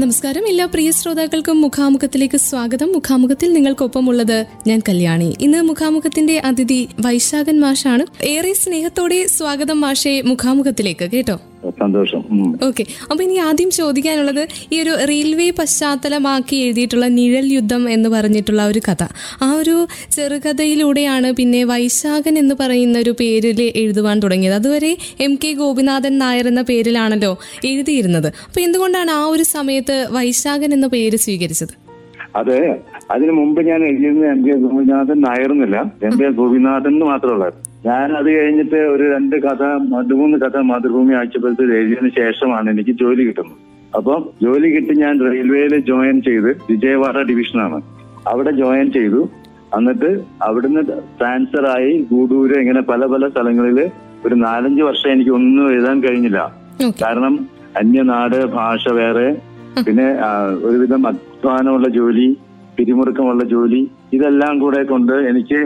നമസ്കാരം. എല്ലാ പ്രിയ ശ്രോതാക്കൾക്കും മുഖാമുഖത്തിലേക്ക് സ്വാഗതം. മുഖാമുഖത്തിൽ നിങ്ങൾക്കൊപ്പമുള്ളത് ഞാൻ കല്യാണി. ഇന്ന് മുഖാമുഖത്തിന്റെ അതിഥി വൈശാഖൻ മാഷാണ്. ഏറെ സ്നേഹത്തോടെ സ്വാഗതം മാഷെ മുഖാമുഖത്തിലേക്ക്. കേട്ടോ? സന്തോഷം. ഓക്കെ. അപ്പൊ ഇനി ആദ്യം ചോദിക്കാനുള്ളത് ഈ ഒരു റെയിൽവേ പശ്ചാത്തലമാക്കി എഴുതിയിട്ടുള്ള നിഴൽ യുദ്ധം എന്ന് പറഞ്ഞിട്ടുള്ള ഒരു കഥ. ആ ഒരു ചെറുകഥയിലൂടെയാണ് പിന്നെ വൈശാഖൻ എന്ന് പറയുന്ന ഒരു പേരിൽ എഴുതുവാൻ തുടങ്ങിയത്. അതുവരെ എം കെ ഗോപിനാഥൻ നായർ എന്ന പേരിലാണല്ലോ എഴുതിയിരുന്നത്. അപ്പൊ എന്തുകൊണ്ടാണ് ആ ഒരു സമയത്ത് വൈശാഖൻ എന്ന പേര് സ്വീകരിച്ചത്? അതെ അതിനു മുമ്പ് ഞാൻ എഴുതിയിരുന്നത് എം കെ ഗോപിനാഥൻ നായർന്നില്ല എം കെ ഗോപിനാഥൻ എന്ന് മാത്രമുള്ളത് ഞാൻ അത് കഴിഞ്ഞിട്ട് ഒരു രണ്ട് കഥ രണ്ട് മൂന്ന് കഥ മാതൃഭൂമി ആഴ്ചപ്പെടുത്തി എഴുതിയതിനു ശേഷമാണ് എനിക്ക് ജോലി കിട്ടുന്നത്. അപ്പം ജോലി കിട്ടി ഞാൻ റെയിൽവേയിൽ ജോയിൻ ചെയ്ത് വിജയവാഡ ഡിവിഷനാണ്. അവിടെ ജോയിൻ ചെയ്തു. എന്നിട്ട് അവിടുന്ന് ട്രാൻസ്ഫർ ആയി ഗൂഡൂര് ഇങ്ങനെ പല പല സ്ഥലങ്ങളിൽ ഒരു നാലഞ്ച് വർഷം എനിക്ക് ഒന്നും എഴുതാൻ കഴിഞ്ഞില്ല. കാരണം അന്യനാട് ഭാഷ വേറെ പിന്നെ ഒരുവിധം അധ്വാനമുള്ള ജോലി പിരിമുറുക്കമുള്ള ജോലി ഇതെല്ലാം കൂടെ കൊണ്ട് എനിക്ക്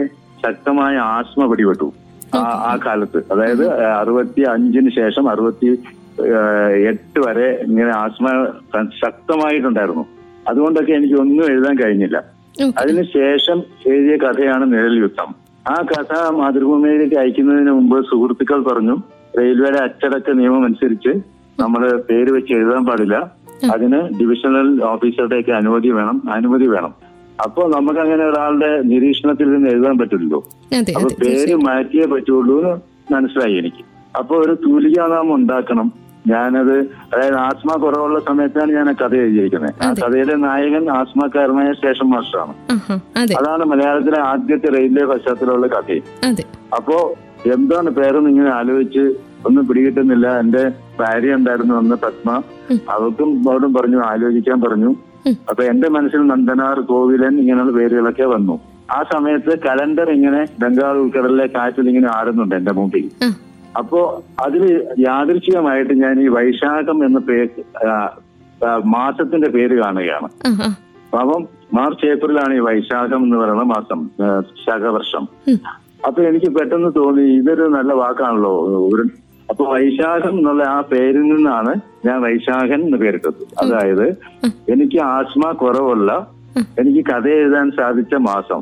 ശക്തമായ ആസ്മ പിടിപെട്ടു. ആ കാലത്ത്. അതായത് അറുപത്തി അഞ്ചിന് ശേഷം അറുപത്തി എട്ട് വരെ ഇങ്ങനെ ആസ്മ ശക്തമായിട്ടുണ്ടായിരുന്നു. അതുകൊണ്ടൊക്കെ എനിക്ക് ഒന്നും എഴുതാൻ കഴിഞ്ഞില്ല. അതിനുശേഷം എഴുതിയ കഥയാണ് നിഴൽ യുദ്ധം. ആ കഥ മാതൃഭൂമിയിലേക്ക് അയക്കുന്നതിന് മുമ്പ് സുഹൃത്തുക്കൾ പറഞ്ഞു റെയിൽവേയുടെ അച്ചടക്ക നിയമം അനുസരിച്ച് നമ്മൾ പേര് വെച്ച് എഴുതാൻ പാടില്ല. അതിന് ഡിവിഷണൽ ഓഫീസറുടെയൊക്കെ അനുമതി വേണം അനുമതി വേണം. അപ്പോ നമുക്ക് അങ്ങനെ ഒരാളുടെ നിരീക്ഷണത്തിൽ നിന്ന് എഴുതാൻ പറ്റില്ലല്ലോ. അപ്പൊ പേര് മാറ്റിയേ പറ്റുള്ളൂ എന്ന് മനസ്സിലായി എനിക്ക്. അപ്പൊ ഒരു തൂലികാനാമം ഉണ്ടാക്കണം. ഞാനത് അതായത് ആസ്മ കുറവുള്ള സമയത്താണ് ഞാൻ ആ കഥ എഴുതിയിരിക്കുന്നത്. ആ കഥയിലെ നായകൻ ആസ്മക്കാരനായ സ്റ്റേഷൻ മാസ്റ്ററാണ്. അതാണ് മലയാളത്തിലെ ആദ്യത്തെ റെയിൽവേ പശ്ചാത്തലമുള്ള കഥ. അപ്പോ എന്താണ് പേരെന്ന് ഇങ്ങനെ ആലോചിച്ച് ഒന്നും പിടികിട്ടുന്നില്ല. എന്റെ ഭാര്യ ഉണ്ടായിരുന്നു അന്ന് പത്മ അവൾക്കും അവരും പറഞ്ഞു ആലോചിക്കാൻ പറഞ്ഞു. അപ്പൊ എന്റെ മനസ്സിൽ നന്ദനാർ കോവിലൻ ഇങ്ങനെയുള്ള പേരുകളൊക്കെ വന്നു. ആ സമയത്ത് കലണ്ടർ ഇങ്ങനെ ബംഗാൾ ഉൾക്കടലിലെ കാറ്റിൽ ഇങ്ങനെ ആടുന്നുണ്ട് എന്റെ മുമ്പിൽ അപ്പോ അതിൽ യാദൃശികമായിട്ട് ഞാൻ ഈ വൈശാഖം എന്ന പേര് മാസത്തിന്റെ പേര് കാണുകയാണ്. അപ്പം മാർച്ച് ഏപ്രിലാണ് ഈ വൈശാഖം എന്ന് പറയുന്ന മാസം ശകവർഷം. അപ്പൊ എനിക്ക് പെട്ടെന്ന് തോന്നി ഇതൊരു നല്ല വാക്കാണല്ലോ ഒരു അപ്പൊ വൈശാഖം എന്നുള്ള ആ പേരിൽ നിന്നാണ് ഞാൻ വൈശാഖൻ എന്ന് പേരിട്ടത്. അതായത് എനിക്ക് ആസ്മ കുറവുള്ള എനിക്ക് കഥ എഴുതാൻ സാധിച്ച മാസം.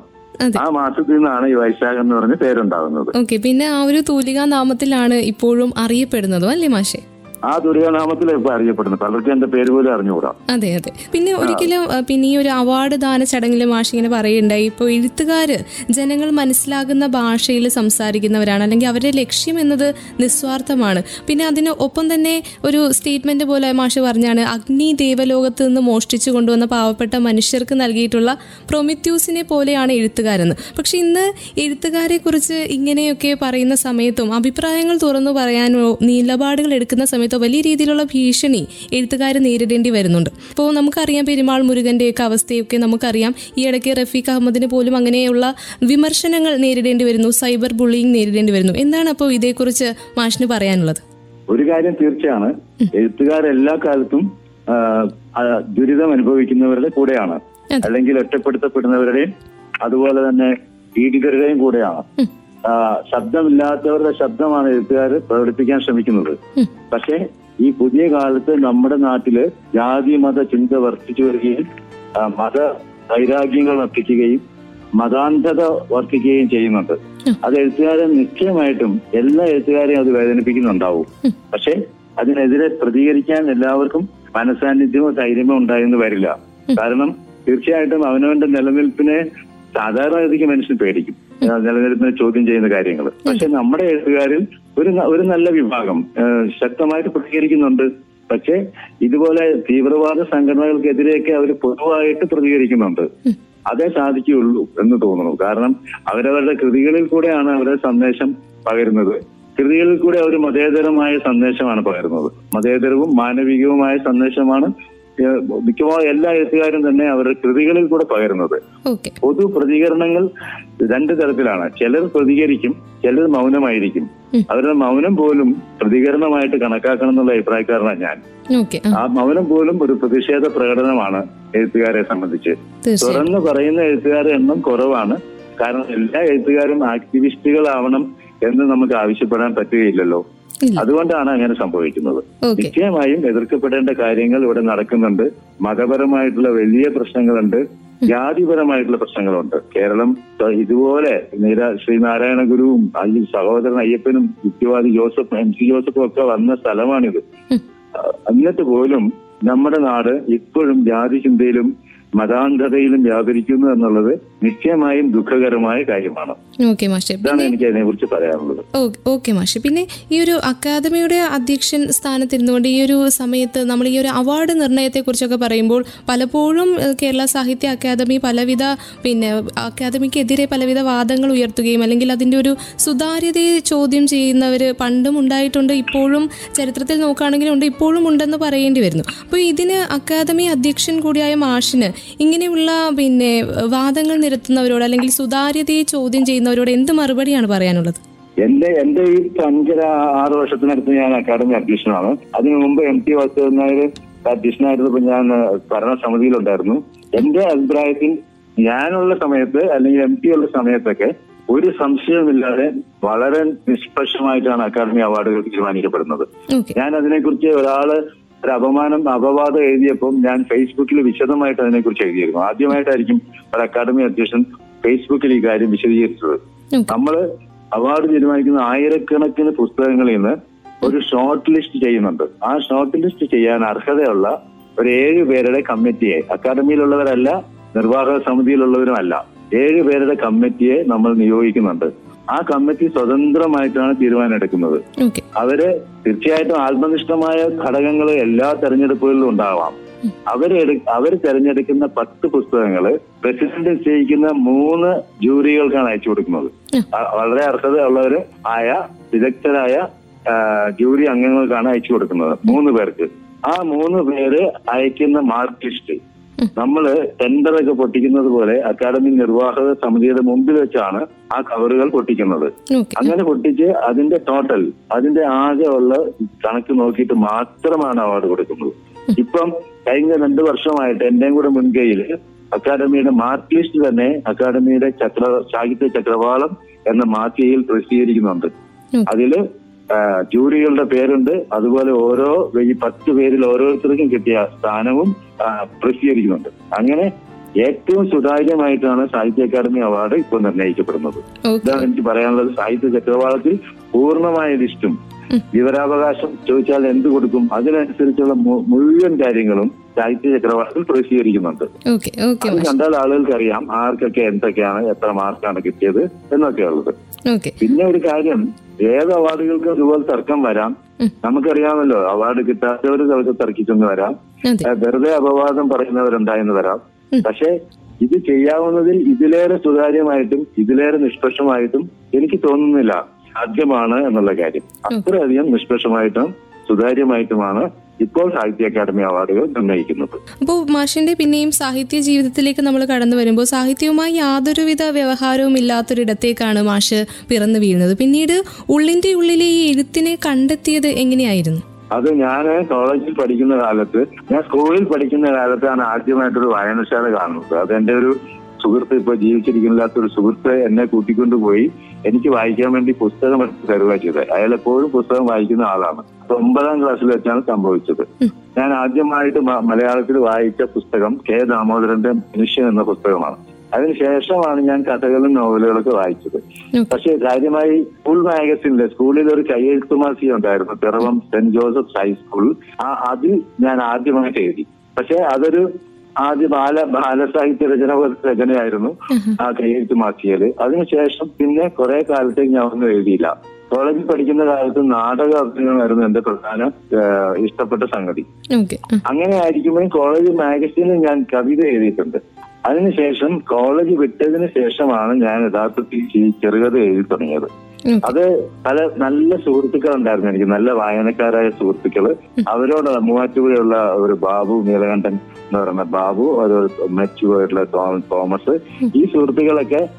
ആ മാസത്തിൽ നിന്നാണ് ഈ വൈശാഖം എന്ന് പറഞ്ഞ പേരുണ്ടാകുന്നത്. ഓക്കെ പിന്നെ ആ ഒരു തൂലികാ നാമത്തിലാണ് ഇപ്പോഴും അറിയപ്പെടുന്നതും അല്ലേ മാഷെ? ആ ദുരിതനാമത്തിൽ ഇപ്പൊ അറിയപ്പെടുന്നു. പലർക്കും എന്റെ പേര് പോലും അറിഞ്ഞുകൂടാ. അതെ അതെ. പിന്നെ ഒരിക്കലും പിന്നെ ഈ ഒരു അവാർഡ് ദാന ചടങ്ങിൽ മാഷ് ഇങ്ങനെ പറയുണ്ടായി. ഇപ്പോൾ എഴുത്തുകാര് ജനങ്ങൾ മനസ്സിലാകുന്ന ഭാഷയിൽ സംസാരിക്കുന്നവരാണ്. അല്ലെങ്കിൽ അവരുടെ ലക്ഷ്യം എന്നത് നിസ്വാർത്ഥമാണ്. പിന്നെ അതിന് ഒപ്പം തന്നെ ഒരു സ്റ്റേറ്റ്മെന്റ് പോലെ മാഷ് പറഞ്ഞാണ് അഗ്നി ദേവലോകത്ത് നിന്ന് മോഷ്ടിച്ചു കൊണ്ടുവന്ന പാവപ്പെട്ട മനുഷ്യർക്ക് നൽകിയിട്ടുള്ള പ്രൊമിത്യൂസിനെ പോലെയാണ് എഴുത്തുകാരെന്ന്. പക്ഷെ ഇന്ന് എഴുത്തുകാരെ കുറിച്ച് ഇങ്ങനെയൊക്കെ പറയുന്ന സമയത്തും അഭിപ്രായങ്ങൾ തുറന്നു പറയാനോ നിലപാടുകൾ എടുക്കുന്ന സമയത്തോ വലിയ രീതിയിലുള്ള ഭീഷണി എഴുത്തുകാർ നേരിടേണ്ടി വരുന്നുണ്ട്. ഇപ്പോൾ നമുക്കറിയാം പെരുമാൾ മുരുകന്റെയൊക്കെ അവസ്ഥയൊക്കെ നമുക്കറിയാം. ഈ ഇടയ്ക്ക് റഫീഖ് അഹമ്മദിന് പോലും അങ്ങനെയുള്ള വിമർശനങ്ങൾ നേരിടേണ്ടി വരുന്നു. സൈബർ ബുള്ളിങ് നേരിടേണ്ടി വരുന്നു. എന്താണ് അപ്പോൾ ഇതേക്കുറിച്ച് മാഷിന് പറയാനുള്ളത്? ഒരു കാര്യം തീർച്ചയാണ്. എഴുത്തുകാർ എല്ലാ കാലത്തും ദുരിതം അനുഭവിക്കുന്നവരുടെ കൂടെയാണ്. അല്ലെങ്കിൽ ഒറ്റപ്പെടുത്തപ്പെടുന്നവരുടെയും അതുപോലെ തന്നെ പീഡിതരുടെയും കൂടെയാണ്. ശബ്ദമില്ലാത്തവരുടെ ശബ്ദമാണ് എഴുത്തുകാർ പ്രകടിപ്പിക്കാൻ ശ്രമിക്കുന്നത്. പക്ഷെ ഈ പുതിയ കാലത്ത് നമ്മുടെ നാട്ടിൽ ജാതി മത ചിന്ത വർദ്ധിച്ചു വരികയും മത വൈരാഗ്യങ്ങൾ വർദ്ധിക്കുകയും മതാന്ധത വർദ്ധിക്കുകയും ചെയ്യുന്നുണ്ട്. അത് എഴുത്തുകാരെ നിശ്ചയമായിട്ടും എല്ലാ എഴുത്തുകാരെയും അത് വേദനിപ്പിക്കുന്നുണ്ടാവും. പക്ഷെ അതിനെതിരെ പ്രതികരിക്കാൻ എല്ലാവർക്കും മനസാന്നിധ്യമോ ധൈര്യമോ ഉണ്ടായെന്ന് വരില്ല. കാരണം തീർച്ചയായിട്ടും അവനവന്റെ നിലനിൽപ്പിനെ സാധാരണഗതിക്ക് മനുഷ്യൻ പേടിക്കും. നിലനിൽപ്പിനെ ചോദ്യം ചെയ്യുന്ന കാര്യങ്ങൾ. പക്ഷെ നമ്മുടെ എഴുത്തുകാരിൽ ഒരു ഒരു നല്ല വിഭാഗം ശക്തമായിട്ട് പ്രതികരിക്കുന്നുണ്ട്. പക്ഷെ ഇതുപോലെ തീവ്രവാദ സംഘടനകൾക്കെതിരെയൊക്കെ അവർ പൊതുവായിട്ട് പ്രതികരിക്കുന്നുണ്ട്. അതേ സാധിക്കുകയുള്ളൂ എന്ന് തോന്നുന്നു. കാരണം അവരവരുടെ കൃതികളിൽ കൂടെയാണ് അവരുടെ സന്ദേശം പകരുന്നത്. കൃതികളിൽ കൂടെ അവർ മതേതരമായ സന്ദേശമാണ് പകരുന്നത്. മതേതരവും മാനവികവുമായ സന്ദേശമാണ് മിക്കവാറും എല്ലാ എഴുത്തുകാരും തന്നെ അവരുടെ കൃതികളിൽ കൂടെ പകരുന്നത്. പൊതു പ്രതികരണങ്ങൾ രണ്ട് തരത്തിലാണ്. ചിലർ പ്രതികരിക്കും ചിലർ മൗനമായിരിക്കും. അവരുടെ മൗനം പോലും പ്രതികരണമായിട്ട് കണക്കാക്കണം എന്നുള്ള അഭിപ്രായക്കാരനാണ് ഞാൻ. ആ. മൗനം പോലും ഒരു പ്രതിഷേധ പ്രകടനമാണ് എഴുത്തുകാരെ സംബന്ധിച്ച്. തുറന്ന് പറയുന്ന എഴുത്തുകാരുടെ എണ്ണം കുറവാണ്. കാരണം എല്ലാ എഴുത്തുകാരും ആക്ടിവിസ്റ്റുകളാവണം എന്ന് നമുക്ക് ആവശ്യപ്പെടാൻ പറ്റുകയില്ലല്ലോ. അതുകൊണ്ടാണ് അങ്ങനെ സംഭവിക്കുന്നത്. നിശ്ചയമായും എതിർക്കപ്പെടേണ്ട കാര്യങ്ങൾ ഇവിടെ നടക്കുന്നുണ്ട്. മതപരമായിട്ടുള്ള വലിയ പ്രശ്നങ്ങളുണ്ട്. ജാതിപരമായിട്ടുള്ള പ്രശ്നങ്ങളുണ്ട്. കേരളം ഇതുപോലെ നിര- ശ്രീനാരായണ ഗുരുവും ഈ സഹോദരൻ അയ്യപ്പനും യുക്തിവാദി ജോസഫ് എം സി ജോസഫും ഒക്കെ വന്ന സ്ഥലമാണിത്. എന്നിട്ട് പോലും നമ്മുടെ നാട് ഇപ്പോഴും ജാതി ചിന്തയിലും മതാന്ധതയിലും വ്യാപരിക്കുന്നു എന്നുള്ളത് നിശ്ചയമായും ദുഃഖകരമായ കാര്യമാണ്. ഓക്കെ മാഷെ. ഇതാണ് എനിക്ക് അതിനെ കുറിച്ച് പറയാനുള്ളത് ഓക്കെ മാഷെ. പിന്നെ ഈ ഒരു അക്കാദമിയുടെ അധ്യക്ഷൻ സ്ഥാനത്തിരുന്നുകൊണ്ട് ഈ ഒരു സമയത്ത് നമ്മൾ ഈ ഒരു അവാർഡ് നിർണയത്തെ കുറിച്ചൊക്കെ പറയുമ്പോൾ പലപ്പോഴും കേരള സാഹിത്യ അക്കാദമി പലവിധ പിന്നെ അക്കാദമിക്കെതിരെ പലവിധ വാദങ്ങൾ ഉയർത്തുകയും അല്ലെങ്കിൽ അതിന്റെ ഒരു സുതാര്യതയെ ചോദ്യം ചെയ്യുന്നവർ പണ്ടും ഉണ്ടായിട്ടുണ്ട് ഇപ്പോഴും ചരിത്രത്തിൽ നോക്കുകയാണെങ്കിലും ഉണ്ട് ഇപ്പോഴും ഉണ്ടെന്ന് പറയേണ്ടി വരുന്നു. അപ്പോൾ ഇതിന് അക്കാദമി അധ്യക്ഷൻ കൂടിയായ മാഷിന് ഇങ്ങനെയുള്ള പിന്നെ വാദങ്ങൾ നിരത്തുന്നവരോട് അല്ലെങ്കിൽ സുതാര്യതയെ ചോദ്യം ചെയ്യുന്നവരോട് എന്ത് മറുപടിയാണ് പറയാനുള്ളത്? എന്റെ എന്റെ ഈ അഞ്ചര ആറ് വർഷത്തിനടുത്ത് ഞാൻ അക്കാദമി അധ്യക്ഷനാണ്. അതിനു മുമ്പ് എം ടി വാസുദേവൻ നായർ അധ്യക്ഷനായിരുന്നപ്പോൾ ഞാൻ ഭരണസമിതിയിലുണ്ടായിരുന്നു. എന്റെ അഭിപ്രായത്തിൽ ഞാനുള്ള സമയത്ത് അല്ലെങ്കിൽ എം പി ഉള്ള സമയത്തൊക്കെ ഒരു സംശയമില്ലാതെ വളരെ നിഷ്പക്ഷമായിട്ടാണ് അക്കാദമി അവാർഡുകൾ തീരുമാനിക്കപ്പെടുന്നത്. ഞാൻ അതിനെക്കുറിച്ച് ഒരാൾ ഒരു അപമാനം അപവാദം എഴുതിയപ്പം ഞാൻ ഫേസ്ബുക്കിൽ വിശദമായിട്ട് അതിനെക്കുറിച്ച് എഴുതിയിരുന്നു. ആദ്യമായിട്ടായിരിക്കും ഒരു അക്കാദമി അധ്യക്ഷൻ ഫേസ്ബുക്കിൽ ഈ കാര്യം വിശദീകരിച്ചത്. നമ്മൾ നമ്മൾ അവാർഡ് തീരുമാനിക്കുന്ന ആയിരക്കണക്കിന് പുസ്തകങ്ങളിൽ നിന്ന് ഒരു ഷോർട്ട് ലിസ്റ്റ് ചെയ്യുന്നുണ്ട്. ആ ഷോർട്ട് ലിസ്റ്റ് ചെയ്യാൻ അർഹതയുള്ള ഒരു ഏഴ് പേരുടെ കമ്മിറ്റിയെ അക്കാദമിയിലുള്ളവരല്ല നിർവാഹക സമിതിയിലുള്ളവരുമല്ല ഏഴ് പേരുടെ കമ്മിറ്റിയെ നമ്മൾ നിയോഗിക്കുന്നുണ്ട്. ആ കമ്മിറ്റി സ്വതന്ത്രമായിട്ടാണ് തീരുമാനം എടുക്കുന്നത് അവർ തീർച്ചയായിട്ടും ആത്മനിഷ്ഠമായ ഘടകങ്ങൾ എല്ലാ തെരഞ്ഞെടുപ്പുകളിലും ഉണ്ടാവാം. അവർ അവർ അവർ തെരഞ്ഞെടുക്കുന്ന പത്ത് പുസ്തകങ്ങൾ പ്രസിഡന്റ് നിശ്ചയിക്കുന്ന മൂന്ന് ജൂറികൾക്കാണ് അയച്ചു കൊടുക്കുന്നത്. വളരെ അർഹത ഉള്ളവര് ആയ വിദഗ്ധരായ ജൂറി അംഗങ്ങൾക്കാണ് അയച്ചു കൊടുക്കുന്നത് മൂന്ന് പേർക്ക്. ആ മൂന്ന് പേര് അയക്കുന്ന മാർക്ക് ലിസ്റ്റ് നമ്മൾ ടെൻഡറൊക്കെ പൊട്ടിക്കുന്നത് പോലെ അക്കാദമി നിർവാഹക സമിതിയുടെ മുമ്പിൽ വെച്ചാണ് ആ കവറുകൾ പൊട്ടിക്കുന്നത്. അങ്ങനെ പൊട്ടിച്ച് അതിന്റെ ടോട്ടൽ അതിന്റെ ആകെ ഉള്ള കണക്ക് നോക്കിയിട്ട് മാത്രമാണ് അവാർഡ് കൊടുക്കുന്നത്. ഇപ്പം കഴിഞ്ഞ രണ്ട് വർഷമായിട്ട് എന്റെയും കൂടെ മുൻകൈയിൽ അക്കാദമിയുടെ മാർക്ക് ലിസ്റ്റ് തന്നെ അക്കാദമിയുടെ ചക്ര സാഹിത്യ ചക്രവാളം എന്ന മാസികയിൽ പ്രസിദ്ധീകരിക്കുന്നുണ്ട്. അതിൽ ജൂറികളുടെ പേരുണ്ട്. അതുപോലെ ഓരോ ഈ പത്ത് പേരിൽ ഓരോരുത്തർക്കും കിട്ടിയ സ്ഥാനവും പ്രസിദ്ധീകരിക്കുന്നുണ്ട്. അങ്ങനെ ഏറ്റവും സുതാര്യമായിട്ടാണ് സാഹിത്യ അക്കാദമി അവാർഡ് ഇപ്പോൾ നിർണയിക്കപ്പെടുന്നത്. ഇതാണ് എനിക്ക് പറയാനുള്ളത്. സാഹിത്യ ചക്രവാളത്തിൽ പൂർണമായ ലിസ്റ്റും വിവരാവകാശം ചോദിച്ചാൽ എന്ത് കൊടുക്കും? അതിനനുസരിച്ചുള്ള മുഴുവൻ കാര്യങ്ങളും സാഹിത്യ ചക്രവാളത്തിൽ പ്രസിദ്ധീകരിക്കുന്നുണ്ട്. അത് കണ്ടാൽ ആളുകൾക്ക് അറിയാം ആർക്കൊക്കെ എന്തൊക്കെയാണ് എത്ര മാർക്കാണ് കിട്ടിയത് എന്നൊക്കെ ഉള്ളത്. പിന്നെ ഒരു കാര്യം ഏത് അവാർഡുകൾക്ക് ഇതുപോലെ തർക്കം വരാം? നമുക്കറിയാമല്ലോ അവാർഡ് കിട്ടാത്തവർ ചിലപ്പോൾ തർക്കിച്ചെന്ന് വരാം. വെറുതെ അപവാദം പറയുന്നവരുണ്ടായെന്ന് വരാം. പക്ഷെ ഇത് ചെയ്യാവുന്നതിൽ ഇതിലേറെ സുതാര്യമായിട്ടും ഇതിലേറെ നിഷ്പക്ഷമായിട്ടും എനിക്ക് തോന്നുന്നില്ല സാധ്യമാണ് എന്നുള്ള കാര്യം. അത്രയധികം നിഷ്പക്ഷമായിട്ടും സുതാര്യമായിട്ടുമാണ് ഇപ്പോൾ സാഹിത്യ അക്കാദമി അവാർഡുകൾ നിർണയിക്കുന്നത് അപ്പോൾ മാഷിന്റെ പിന്നെയും സാഹിത്യ ജീവിതത്തിലേക്ക് നമ്മൾ കടന്നു വരുമ്പോൾ സാഹിത്യവുമായി യാതൊരുവിധ വ്യവഹാരവും ഇല്ലാത്തൊരിടത്തേക്കാണ് മാഷ് പിറന്നു വീഴുന്നത്. പിന്നീട് ഉള്ളിന്റെ ഉള്ളിലെ ഈ എഴുത്തിനെ കണ്ടെത്തിയത് എങ്ങനെയായിരുന്നു? അത് ഞാൻ കോളേജിൽ പഠിക്കുന്ന കാലത്ത് ഞാൻ സ്കൂളിൽ പഠിക്കുന്ന കാലത്താണ് ആദ്യമായിട്ടൊരു വായനശാല കാണുന്നത്. അതെന്റെ ഒരു സുഹൃത്ത് ഇപ്പൊ ജീവിച്ചിരിക്കുന്നില്ലാത്ത ഒരു സുഹൃത്ത് എന്നെ കൂട്ടിക്കൊണ്ടുപോയി എനിക്ക് വായിക്കാൻ വേണ്ടി പുസ്തകം തരുക ചെയ്തത് അയാൾ എപ്പോഴും പുസ്തകം വായിക്കുന്ന ആളാണ്. അപ്പൊ ഒമ്പതാം ക്ലാസ്സിൽ വെച്ചാണ് സംഭവിച്ചത്. ഞാൻ ആദ്യമായിട്ട് മലയാളത്തിൽ വായിച്ച പുസ്തകം കെ ദാമോദരന്റെ മനുഷ്യൻ എന്ന പുസ്തകമാണ്. അതിനുശേഷമാണ് ഞാൻ കഥകളും നോവലുകളൊക്കെ വായിച്ചത്. പക്ഷേ കാര്യമായി സ്കൂൾ മാഗസിനിലെ സ്കൂളിൽ ഒരു കയ്യെഴുത്തുമാസി ഉണ്ടായിരുന്നു. Piravom saint Joseph high school. ആ അതിൽ ഞാൻ ആദ്യമായിട്ട് എഴുതി. പക്ഷെ അതൊരു ആദ്യ ബാല ബാലസാഹിത്യ രചന രചനയായിരുന്നു ആ കയ്യെഴുത്ത് മാസികയിൽ അതിനുശേഷം പിന്നെ കുറെ കാലത്തേക്ക് ഞാൻ ഒന്നും എഴുതിയില്ല. കോളേജിൽ പഠിക്കുന്ന കാലത്ത് നാടക അഭിനയമായിരുന്നു എന്റെ പ്രധാന ഇഷ്ടപ്പെട്ട സംഗതി. അങ്ങനെ ആയിരിക്കുമ്പോൾ കോളേജ് മാഗസീനിൽ ഞാൻ കവിത എഴുതിയിട്ടുണ്ട്. അതിനുശേഷം കോളേജ് വിട്ടതിന് ശേഷമാണ് ഞാൻ യഥാർത്ഥത്തിൽ ഈ ചെറുകഥ എഴുതി തുടങ്ങിയത്. അത് പല നല്ല സുഹൃത്തുക്കൾ ഉണ്ടായിരുന്നു എനിക്ക്. നല്ല വായനക്കാരായ സുഹൃത്തുക്കൾ. അവരോട് മൂവാറ്റുപുഴയുള്ള ഒരു ബാബു നീലകണ്ഠൻ എന്ന് പറയുന്ന ബാബു ഒരു മെച്ചുപോയിട്ടുള്ള തോ- തോമസ്. ഈ സുഹൃത്തുക്കളൊക്കെ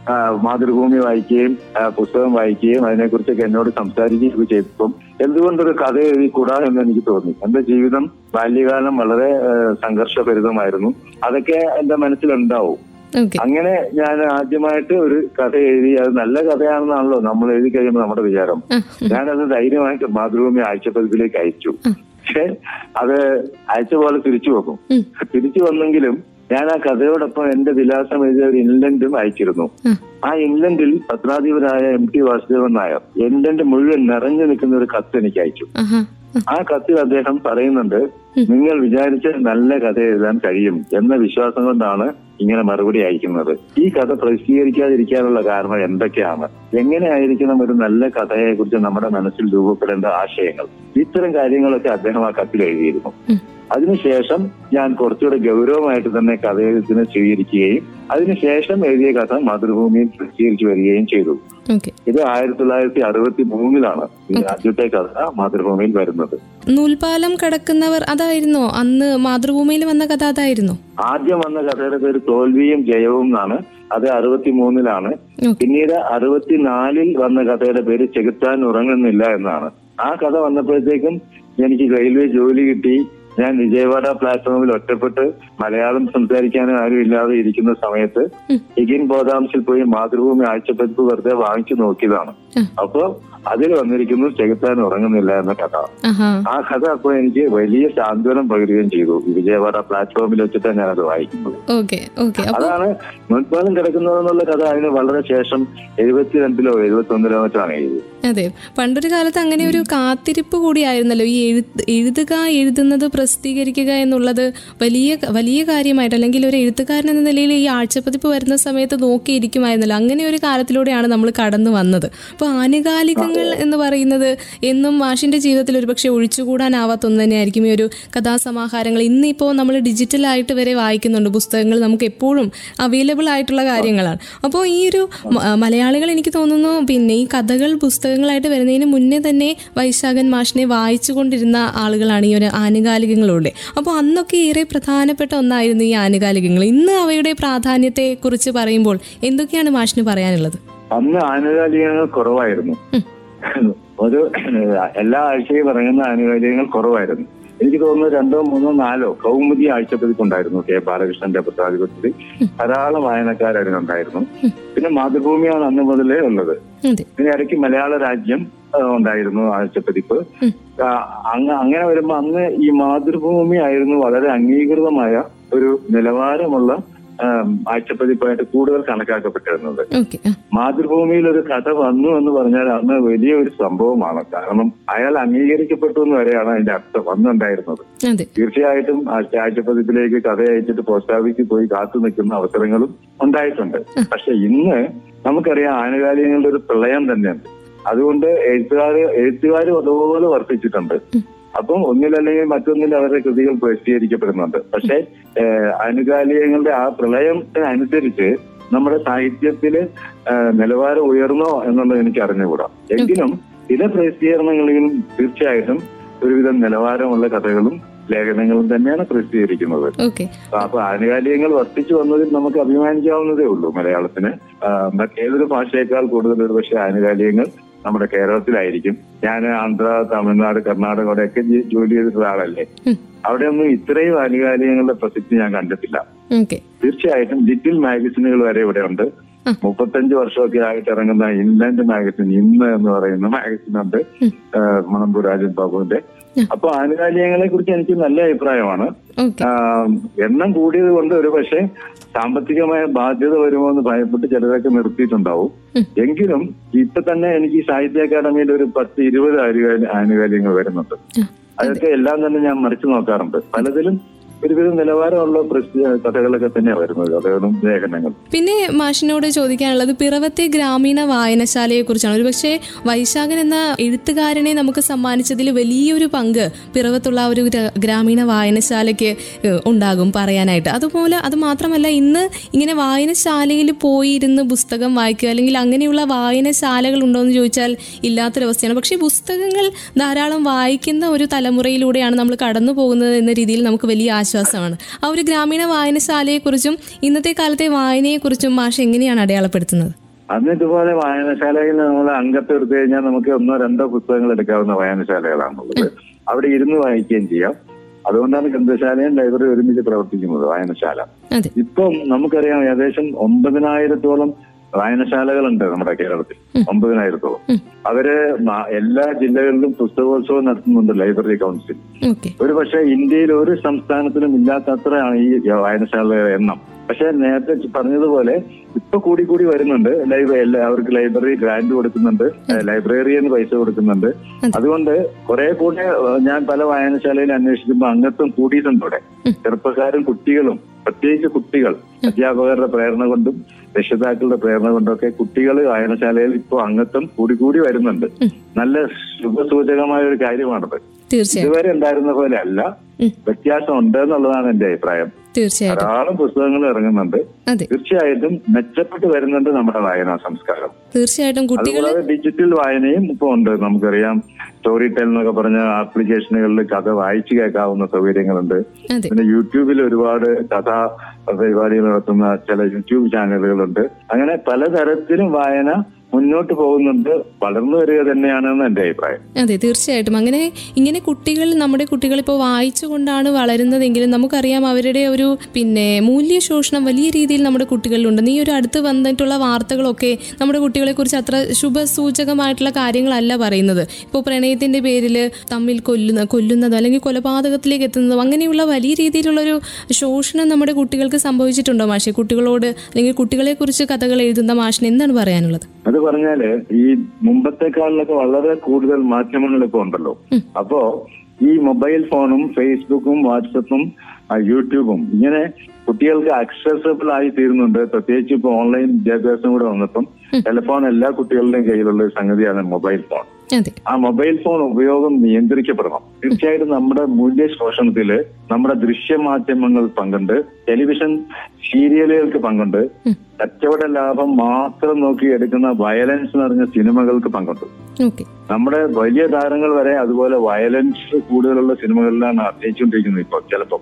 മാതൃഭൂമി വായിക്കുകയും പുസ്തകം വായിക്കുകയും അതിനെക്കുറിച്ചൊക്കെ എന്നോട് സംസാരിക്കുകയും ചെയ്തപ്പം എന്തുകൊണ്ടൊരു കഥ എഴുതിക്കൂടാ എന്ന് എനിക്ക് തോന്നി. എന്റെ ജീവിതം ബാല്യകാലം വളരെ സംഘർഷഭരിതമായിരുന്നു. അതൊക്കെ എന്റെ മനസ്സിലുണ്ടാവും. അങ്ങനെ ഞാൻ ആദ്യമായിട്ട് ഒരു കഥ എഴുതി. അത് നല്ല കഥയാണെന്നാണല്ലോ നമ്മൾ എഴുതി കഴിയുമ്പോൾ നമ്മുടെ വിചാരം. ഞാനത് ധൈര്യമായിട്ട് മാതൃഭൂമി ആഴ്ചപ്പതിപ്പിലേക്ക് അയച്ചു. പക്ഷെ അത് അയച്ച പോലെ തിരിച്ചു വെക്കും തിരിച്ചു വന്നെങ്കിലും ഞാൻ ആ കഥയോടൊപ്പം എന്റെ വിലാസം എഴുതിയ ഒരു ഇൻലൻഡും അയച്ചിരുന്നു. ആ. ഇംഗ്ലണ്ടിൽ പത്രാധിപരായ M T Vasudevan Nair England മുഴുവൻ നിറഞ്ഞു നിൽക്കുന്ന ഒരു കത്ത് എനിക്ക് അയച്ചു. ആ കത്തിൽ അദ്ദേഹം പറയുന്നുണ്ട് നിങ്ങൾ വിചാരിച്ച നല്ല കഥ എഴുതാൻ കഴിയും എന്ന വിശ്വാസം കൊണ്ടാണ് ഇങ്ങനെ മറുപടി അയക്കുന്നത്. ഈ കഥ പ്രസിദ്ധീകരിക്കാതിരിക്കാനുള്ള കാരണം എന്തൊക്കെയാണ്? എങ്ങനെയായിരിക്കണം ഒരു നല്ല കഥയെ കുറിച്ച് നമ്മുടെ മനസ്സിൽ രൂപപ്പെടേണ്ട ആശയങ്ങൾ? ഇത്തരം കാര്യങ്ങളൊക്കെ അദ്ദേഹം ആ കത്തിൽ എഴുതിയിരുന്നു. അതിനുശേഷം ഞാൻ കുറച്ചുകൂടെ ഗൗരവമായിട്ട് തന്നെ കഥയെഴുത്തിനെ സ്വീകരിക്കുകയും അതിനുശേഷം എഴുതിയ കഥ മാതൃഭൂമിയിൽ പ്രസിദ്ധീകരിച്ചു വരികയും ചെയ്തു. ഇത് ആയിരത്തി തൊള്ളായിരത്തി അറുപത്തി മൂന്നിലാണ് ആദ്യത്തെ കഥ മാതൃഭൂമിയിൽ വരുന്നത്. നൂൽപാലം കടക്കുന്നവർ അതായിരുന്നോ. അന്ന് മാതൃഭൂമിയിൽ വന്ന കഥ അതായിരുന്നു. ആദ്യം വന്ന കഥയുടെ പേര് തോൽവിയും ജയവും എന്നാണ്. അത് അറുപത്തി മൂന്നിലാണ് പിന്നീട് അറുപത്തിനാലിൽ വന്ന കഥയുടെ പേര് ചെകുത്താൻ ഉറങ്ങുന്നില്ല എന്നാണ്. ആ കഥ വന്നപ്പോഴത്തേക്കും എനിക്ക് റെയിൽവേ ജോലി കിട്ടി. ഞാൻ വിജയവാഡ പ്ലാറ്റ്ഫോമിൽ ഒറ്റപ്പെട്ട് മലയാളം സംസാരിക്കാനും ആരും ഇല്ലാതെ ഇരിക്കുന്ന സമയത്ത് ഇഗിൻ ബോധാംശിൽ പോയി മാതൃഭൂമി ആഴ്ചപ്പതിപ്പ് വെറുതെ വാങ്ങിച്ചു നോക്കിയതാണ്. അപ്പൊ അതിൽ വന്നിരിക്കുന്നു ചെകുത്താൻ ഉറങ്ങുന്നില്ല എന്ന കഥ. ആ കഥ അപ്പൊ എനിക്ക് വലിയ സാന്ത്വനം പകരുകയും ചെയ്തു. വിജയവാഡ പ്ലാറ്റ്ഫോമിൽ വെച്ചിട്ടാണ് അത് വായിക്കുന്നത്. അതാണ് മുൻപാലം കിടക്കുന്നതെന്നുള്ള കഥ. അതിന് വളരെ ശേഷം എഴുപത്തിരണ്ടിലോ എഴുപത്തി ഒന്നിലോ മറ്റാണ് എഴുതിയത്. അതെ. പണ്ടൊരു കാലത്ത് അങ്ങനെ ഒരു കാത്തിരിപ്പ് കൂടിയായിരുന്നല്ലോ. ഈ എഴുതുക എഴുതുന്നത് പ്രസിദ്ധീകരിക്കുക എന്നുള്ളത് വലിയ വലിയ കാര്യമായിട്ട് അല്ലെങ്കിൽ ഒരു എഴുത്തുകാരൻ എന്ന നിലയിൽ ഈ ആഴ്ചപ്പതിപ്പ് വരുന്ന സമയത്ത് നോക്കിയിരിക്കുമായിരുന്നല്ലോ. അങ്ങനെ ഒരു കാലത്തിലൂടെയാണ് നമ്മൾ കടന്നു വന്നത്. അപ്പോൾ ആനുകാലികങ്ങൾ എന്ന് പറയുന്നത് എന്നും മാഷിന്റെ ജീവിതത്തിൽ ഒരുപക്ഷെ ഒഴിച്ചുകൂടാനാവാത്ത ഒന്ന് തന്നെയായിരിക്കും ഈ ഒരു കഥാസമാഹാരങ്ങൾ. ഇന്നിപ്പോൾ നമ്മൾ ഡിജിറ്റലായിട്ട് വരെ വായിക്കുന്നുണ്ട് പുസ്തകങ്ങൾ നമുക്ക് എപ്പോഴും അവൈലബിൾ ആയിട്ടുള്ള കാര്യങ്ങളാണ്. അപ്പോൾ ഈ ഒരു മലയാളികൾ എനിക്ക് തോന്നുന്നു പിന്നെ ഈ കഥകൾ പുസ്തകങ്ങളായിട്ട് വരുന്നതിന് മുന്നേ തന്നെ വൈശാഖൻ മാഷിനെ വായിച്ചുകൊണ്ടിരുന്ന ആളുകളാണ് ഈ ഒരു ആനുകാലികങ്ങളിലൂടെ അപ്പോൾ അന്നൊക്കെ ഏറെ പ്രധാനപ്പെട്ട ഒന്നായിരുന്നു ഈ ആനുകാലികങ്ങൾ. ഇന്ന് അവയുടെ പ്രാധാന്യത്തെ കുറിച്ച് പറയുമ്പോൾ എന്തൊക്കെയാണ് മാഷിന് പറയാനുള്ളത്? അന്ന് ആനുകാലികങ്ങൾ കുറവായിരുന്നു. ഒരു എല്ലാ ആഴ്ചയും ഇറങ്ങുന്ന ആനുകാലികങ്ങൾ കുറവായിരുന്നു. എനിക്ക് തോന്നുന്നു രണ്ടോ മൂന്നോ നാലോ കൗമുദി ആഴ്ചപ്പതിപ്പുണ്ടായിരുന്നു കെ ബാലകൃഷ്ണന്റെ പത്രാധിപത്യത്തിൽ. ധാരാളം വായനക്കാരതിനുണ്ടായിരുന്നു. പിന്നെ മാതൃഭൂമിയാണ് അന്ന് മുതലേ ഉള്ളത്. പിന്നെ ഇടയ്ക്ക് മലയാള രാജ്യം ഉണ്ടായിരുന്നു ആഴ്ചപ്പതിപ്പ്. അങ്ങനെ വരുമ്പോ അന്ന് ഈ മാതൃഭൂമി ആയിരുന്നു വളരെ അംഗീകൃതമായ ഒരു നിലവാരമുള്ള ആഴ്ചപ്പതിപ്പായിട്ട് കൂടുതൽ കണക്കാക്കപ്പെട്ടിരുന്നത്. മാതൃഭൂമിയിൽ ഒരു കഥ വന്നു എന്ന് പറഞ്ഞാൽ അന്ന് വലിയ ഒരു സംഭവമാണ്. കാരണം അയാൾ അംഗീകരിക്കപ്പെട്ടു എന്ന് വരെയാണ് അതിന്റെ അർത്ഥം അന്നുണ്ടായിരുന്നത് തീർച്ചയായിട്ടും ആഴ്ച ആഴ്ചപ്പതിപ്പിലേക്ക് കഥ അയച്ചിട്ട് പോസ്റ്റ് ഓഫീസിൽ പോയി കാത്തു നിൽക്കുന്ന അവസരങ്ങളും ഉണ്ടായിട്ടുണ്ട്. പക്ഷെ ഇന്ന് നമുക്കറിയാം ആനുകാലികങ്ങളുടെ ഒരു പ്രളയം തന്നെയുണ്ട്. അതുകൊണ്ട് എഴുത്തുകാർ എഴുത്തുകാരും അതുപോലെ വർത്തിച്ചിട്ടുണ്ട്. അപ്പം ഒന്നിലല്ലെങ്കിൽ മറ്റൊന്നിൽ അവരുടെ കൃതികൾ പ്രസിദ്ധീകരിക്കപ്പെടുന്നുണ്ട്. പക്ഷെ അനുകാലികങ്ങളുടെ ആനുകാലികങ്ങളുടെ ആ പ്രളയത്തിനനുസരിച്ച് നമ്മുടെ സാഹിത്യത്തിൽ നിലവാരം ഉയർന്നോ എന്നുള്ളത് എനിക്ക് അറിഞ്ഞുകൂടാ എങ്കിലും ചില പ്രസിദ്ധീകരണങ്ങളിലും തീർച്ചയായിട്ടും ഒരുവിധം നിലവാരമുള്ള കഥകളും ലേഖനങ്ങളും തന്നെയാണ് പ്രസിദ്ധീകരിക്കുന്നത്. അപ്പൊ ആനുകാലികങ്ങൾ വർദ്ധിച്ചു വന്നതിൽ നമുക്ക് അഭിമാനിക്കാവുന്നതേ ഉള്ളൂ മലയാളത്തിന്. ഏതൊരു മറ്റേതൊരു ഭാഷയേക്കാൾ കൂടുതൽ ഒരു പക്ഷേ ആനുകാലികങ്ങൾ നമ്മുടെ കേരളത്തിലായിരിക്കും. ഞാൻ ആന്ധ്ര തമിഴ്നാട് കർണാടക അവിടെയൊക്കെ ജോലി ചെയ്തിട്ടുള്ള ആളല്ലേ അവിടെ ഒന്നും ഇത്രയും ആനുകാലികങ്ങളുടെ പ്രസക്തി ഞാൻ കണ്ടിട്ടില്ല. തീർച്ചയായിട്ടും ലിറ്റിൽ മാഗസിനുകൾ വരെ ഇവിടെ ഉണ്ട്. മുപ്പത്തഞ്ച് വർഷമൊക്കെ ആയിട്ട് ഇറങ്ങുന്ന ഇൻലാൻഡ് മാഗസിൻ ഇന്ന് എന്ന് പറയുന്ന മാഗസിൻ ഉണ്ട് മണമ്പൂർ രാജൻ ബാബുവിന്റെ. അപ്പൊ ആനുകാലികങ്ങളെ കുറിച്ച് എനിക്ക് നല്ല അഭിപ്രായമാണ്. എണ്ണം കൂടിയത് കൊണ്ട് ഒരു പക്ഷേ സാമ്പത്തികമായ ബാധ്യത വരുമോ എന്ന് ഭയപ്പെട്ട് ചിലരൊക്കെ നിർത്തിയിട്ടുണ്ടാവും. എങ്കിലും ഇപ്പൊ തന്നെ എനിക്ക് സാഹിത്യ അക്കാദമിയിൽ ഒരു പത്ത് ഇരുപത് ആനുകാലികൾ ആനുകാലികങ്ങൾ വരുന്നുണ്ട്. അതൊക്കെ എല്ലാം തന്നെ ഞാൻ മറിച്ചു നോക്കാറുണ്ട്. പലതിലും ഒരുവിധം നിലവാരമുള്ള കഥകളൊക്കെ തന്നെയാണ് വരുന്നത്. കഥകളും ലേഖനങ്ങൾ പിന്നെ മാഷിനോട് ചോദിക്കാനുള്ളത് പിറവത്തെ ഗ്രാമീണ വായനശാലയെ കുറിച്ചാണ്. ഒരുപക്ഷെ വൈശാഖൻ എന്ന എഴുത്തുകാരനെ നമുക്ക് സമ്മാനിച്ചതിൽ വലിയൊരു പങ്ക് പിറവത്തുള്ള ഒരു ഗ്രാമീണ വായനശാലയ്ക്ക് ഉണ്ടാകും പറയാനായിട്ട്. അതുപോലെ അത് മാത്രമല്ല ഇന്ന് ഇങ്ങനെ വായനശാലയിൽ പോയി ഇരുന്ന് പുസ്തകം വായിക്കുക അല്ലെങ്കിൽ അങ്ങനെയുള്ള വായനശാലകൾ ഉണ്ടോ എന്ന് ചോദിച്ചാൽ ഇല്ലാത്തൊരവസ്ഥയാണ്. പക്ഷേ പുസ്തകങ്ങൾ ധാരാളം വായിക്കുന്ന ഒരു തലമുറയിലൂടെയാണ് നമ്മൾ കടന്നു പോകുന്നത് എന്ന രീതിയിൽ നമുക്ക് വലിയ ആശ്വാസമാണ് ആ ഒരു ഗ്രാമീണ വായനശാലയെക്കുറിച്ചും ഇന്നത്തെ കാലത്തെ വായനയെക്കുറിച്ചും മാഷ് എങ്ങനെയാണ് അടയാളപ്പെടുത്തുന്നത്? അന്ന് ഇതുപോലെ വായനശാലയിൽ നമ്മൾ അംഗത്തെ എടുത്തു കഴിഞ്ഞാൽ നമുക്ക് ഒന്നോ രണ്ടോ പുസ്തകങ്ങൾ എടുക്കാവുന്ന വായനശാലകളാണുള്ളത്. അവിടെ ഇരുന്ന് വായിക്കുകയും ചെയ്യാം. അതുകൊണ്ടാണ് ഗ്രന്ഥശാലയും ലൈബ്രറി ഒരുമിച്ച് പ്രവർത്തിക്കുന്നത് വായനശാല. ഇപ്പം നമുക്കറിയാം ഏകദേശം ഒമ്പതിനായിരത്തോളം വായനശാലകളുണ്ട് നമ്മുടെ കേരളത്തിൽ. ഒമ്പതിനായിരത്തോളം. അവർ എല്ലാ ജില്ലകളിലും പുസ്തകോത്സവം നടത്തുന്നുണ്ട് ലൈബ്രറി കൗൺസിൽ. ഒരു പക്ഷേ ഇന്ത്യയിൽ ഒരു സംസ്ഥാനത്തിലും ഇല്ലാത്തത്രയാണ് ഈ വായനശാലകളുടെ എണ്ണം. പക്ഷെ നേരത്തെ പറഞ്ഞതുപോലെ ഇപ്പൊ കൂടി കൂടി വരുന്നുണ്ട്. ലൈബ്രറി അവർക്ക് ലൈബ്രറി ഗ്രാന്റ് കൊടുക്കുന്നുണ്ട്. ലൈബ്രറിയിൽ പൈസ കൊടുക്കുന്നുണ്ട്. അതുകൊണ്ട് കുറെ കൂടെ ഞാൻ പല വായനശാലയിൽ അന്വേഷിക്കുമ്പോൾ അംഗത്വം കൂടിയിട്ടുണ്ട് ഇവിടെ ചെറുപ്പക്കാരും കുട്ടികളും പ്രത്യേകിച്ച് കുട്ടികൾ അധ്യാപകരുടെ പ്രേരണ കൊണ്ടും രക്ഷിതാക്കളുടെ പ്രേരണ കൊണ്ടൊക്കെ കുട്ടികൾ വായനശാലയിൽ ഇപ്പോൾ അംഗത്വം കൂടി കൂടി വരുന്നുണ്ട്. നല്ല ശുഭസൂചകമായ ഒരു കാര്യമാണത്. ഇതുവരെ ഉണ്ടായിരുന്ന പോലെ അല്ല. വ്യത്യാസം ഉണ്ട് എന്നുള്ളതാണ് എന്റെ അഭിപ്രായം. തീർച്ചയായിട്ടും. ധാരാളം പുസ്തകങ്ങൾ ഇറങ്ങുന്നുണ്ട്. തീർച്ചയായിട്ടും മെച്ചപ്പെട്ട് വരുന്നുണ്ട് നമ്മുടെ വായനാ സംസ്കാരം. തീർച്ചയായിട്ടും കുട്ടികൾ ഡിജിറ്റൽ വായനയും ഇപ്പൊ ഉണ്ട്. നമുക്കറിയാം സ്റ്റോറി ടെൽ എന്നൊക്കെ പറഞ്ഞ ആപ്ലിക്കേഷനുകളിൽ കഥ വായിച്ചു കേൾക്കാവുന്ന സൗകര്യങ്ങളുണ്ട്. പിന്നെ യൂട്യൂബിൽ ഒരുപാട് കഥാ പരിപാടികൾ നടത്തുന്ന ചില യൂട്യൂബ് ചാനലുകളുണ്ട്. അങ്ങനെ പലതരത്തിലും വായന മുന്നോട്ട് പോകുന്നുണ്ട് വളർന്നു വരിക തന്നെയാണെന്ന് എന്റെ അഭിപ്രായം. അതെ തീർച്ചയായിട്ടും. അങ്ങനെ ഇങ്ങനെ കുട്ടികൾ നമ്മുടെ കുട്ടികൾ ഇപ്പോൾ വായിച്ചുകൊണ്ടാണ് വളരുന്നതെങ്കിലും നമുക്കറിയാം അവരുടെ ഒരു പിന്നെ മൂല്യ ശോഷണം വലിയ രീതിയിൽ നമ്മുടെ കുട്ടികളിലുണ്ട്. ഈ ഒരു അടുത്ത് വന്നിട്ടുള്ള വാർത്തകളൊക്കെ നമ്മുടെ കുട്ടികളെ കുറിച്ച് അത്ര ശുഭസൂചകമായിട്ടുള്ള കാര്യങ്ങളല്ല പറയുന്നത്. ഇപ്പോൾ പ്രണയത്തിന്റെ പേരിൽ തമ്മിൽ കൊല്ലുന്ന കൊല്ലുന്നതോ അല്ലെങ്കിൽ കൊലപാതകത്തിലേക്ക് എത്തുന്നതോ അങ്ങനെയുള്ള വലിയ രീതിയിലുള്ള ഒരു ശോഷണം നമ്മുടെ കുട്ടികൾക്ക് സംഭവിച്ചിട്ടുണ്ടോ മാഷെ? കുട്ടികളോട് അല്ലെങ്കിൽ കുട്ടികളെ കുറിച്ച് കഥകൾ എഴുതുന്ന മാഷിന് എന്താണ് പറയാനുള്ളത്? അത് പറഞ്ഞാൽ ഈ മുമ്പത്തെക്കാളിലൊക്കെ വളരെ കൂടുതൽ മാധ്യമങ്ങൾ ഇപ്പൊ ഉണ്ടല്ലോ. അപ്പോ ഈ മൊബൈൽ ഫോണും ഫേസ്ബുക്കും വാട്സപ്പും യൂട്യൂബും ഇങ്ങനെ കുട്ടികൾക്ക് അക്സസബിൾ ആയി തീരുന്നുണ്ട്. പ്രത്യേകിച്ച് ഇപ്പൊ ഓൺലൈൻ വിദ്യാഭ്യാസം കൂടെ വന്നപ്പം ടെലിഫോൺ എല്ലാ കുട്ടികളുടെയും കയ്യിലുള്ള സംഗതിയാണ് മൊബൈൽ ഫോൺ. ആ മൊബൈൽ ഫോൺ ഉപയോഗം നിയന്ത്രിക്കപ്പെടണം. തീർച്ചയായിട്ടും നമ്മുടെ മൂല്യ ശോഷണത്തിൽ നമ്മുടെ ദൃശ്യമാധ്യമങ്ങൾ പങ്കുണ്ട്. ടെലിവിഷൻ സീരിയലുകൾക്ക് പങ്കുണ്ട്. കച്ചവട ലാഭം മാത്രം നോക്കി എടുക്കുന്ന വയലൻസ് നിറഞ്ഞ സിനിമകൾക്ക് പങ്കുണ്ട്. നമ്മുടെ വലിയ താരങ്ങൾ വരെ അതുപോലെ വയലൻസ് കൂടുതലുള്ള സിനിമകളിലാണ് അഭിനയിച്ചുകൊണ്ടിരിക്കുന്നത് ഇപ്പോൾ ചിലപ്പോൾ.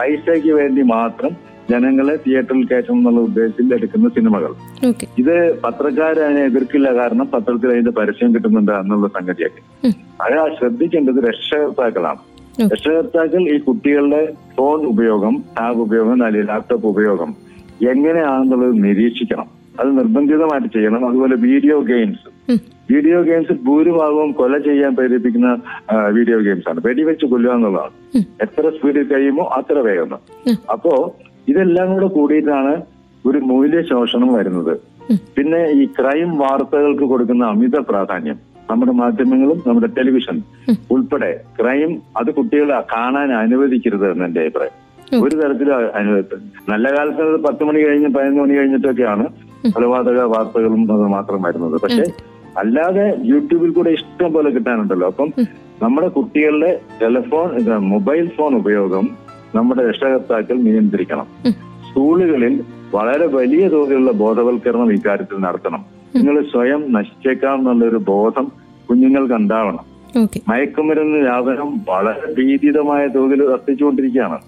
പൈസയ്ക്ക് വേണ്ടി മാത്രം ജനങ്ങളെ തിയേറ്ററിൽ കയറ്റണം എന്നുള്ള ഉദ്ദേശത്തിൽ എടുക്കുന്ന സിനിമകൾ. ഇത് പത്രക്കാരെ അതിനെ എതിർക്കില്ല കാരണം പത്രത്തിൽ അതിന്റെ പരസ്യം കിട്ടുന്നുണ്ട് എന്നുള്ള സംഗതിയൊക്കെ. അത് ശ്രദ്ധിക്കേണ്ടത് രക്ഷകർത്താക്കളാണ്. രക്ഷകർത്താക്കൾ ഈ കുട്ടികളുടെ ഫോൺ ഉപയോഗം ടാബ് ഉപയോഗം അല്ലെങ്കിൽ ലാപ്ടോപ്പ് ഉപയോഗം എങ്ങനെയാണെന്നുള്ളത് നിരീക്ഷിക്കണം. അത് നിർബന്ധിതമായിട്ട് ചെയ്യണം. അതുപോലെ വീഡിയോ ഗെയിംസ്. വീഡിയോ ഗെയിംസ് ഭൂരിഭാഗവും കൊല ചെയ്യാൻ പ്രേരിപ്പിക്കുന്ന വീഡിയോ ഗെയിംസ് ആണ് വെടിവെച്ച് കൊല്ലുക എന്നുള്ളതാണ്. എത്ര സ്പീഡിൽ കഴിയുമോ അത്ര വേഗം. അപ്പോ ഇതെല്ലാം കൂടെ കൂടിയിട്ടാണ് ഒരു മൂല്യശോഷണം വരുന്നത്. പിന്നെ ഈ ക്രൈം വാർത്തകൾക്ക് കൊടുക്കുന്ന അമിത പ്രാധാന്യം നമ്മുടെ മാധ്യമങ്ങളും നമ്മുടെ ടെലിവിഷൻ ഉൾപ്പെടെ ക്രൈം അത് കുട്ടികളെ കാണാൻ അനുവദിക്കരുത് എന്ന് എന്റെ അഭിപ്രായം ഒരു തരത്തിലും അനുവദിച്ചു നല്ല കാലത്ത് പത്ത് മണി കഴിഞ്ഞ് പതിനൊന്ന് മണി കഴിഞ്ഞിട്ടൊക്കെയാണ് കൊലപാതക വാർത്തകളും അത് മാത്രം വരുന്നത്. പക്ഷെ അല്ലാതെ യൂട്യൂബിൽ കൂടെ ഇഷ്ടം പോലെ കിട്ടാനുണ്ടല്ലോ. അപ്പം നമ്മുടെ കുട്ടികളുടെ ടെലിഫോൺ മൊബൈൽ ഫോൺ ഉപയോഗം നമ്മുടെ രക്ഷകർത്താക്കൾ നിയന്ത്രിക്കണം. സ്കൂളുകളിൽ വളരെ വലിയ തോതിലുള്ള ബോധവൽക്കരണം ഇക്കാര്യത്തിൽ നടത്തണം. നിങ്ങൾ സ്വയം നശിച്ചേക്കാം എന്നുള്ളൊരു ബോധം കുഞ്ഞുങ്ങൾക്ക് ഉണ്ടാവണം. മയക്കുമരുന്ന് വ്യാപനം വളരെ ഭീതിതമായ തോതിൽ വർദ്ധിച്ചുകൊണ്ടിരിക്കുകയാണ്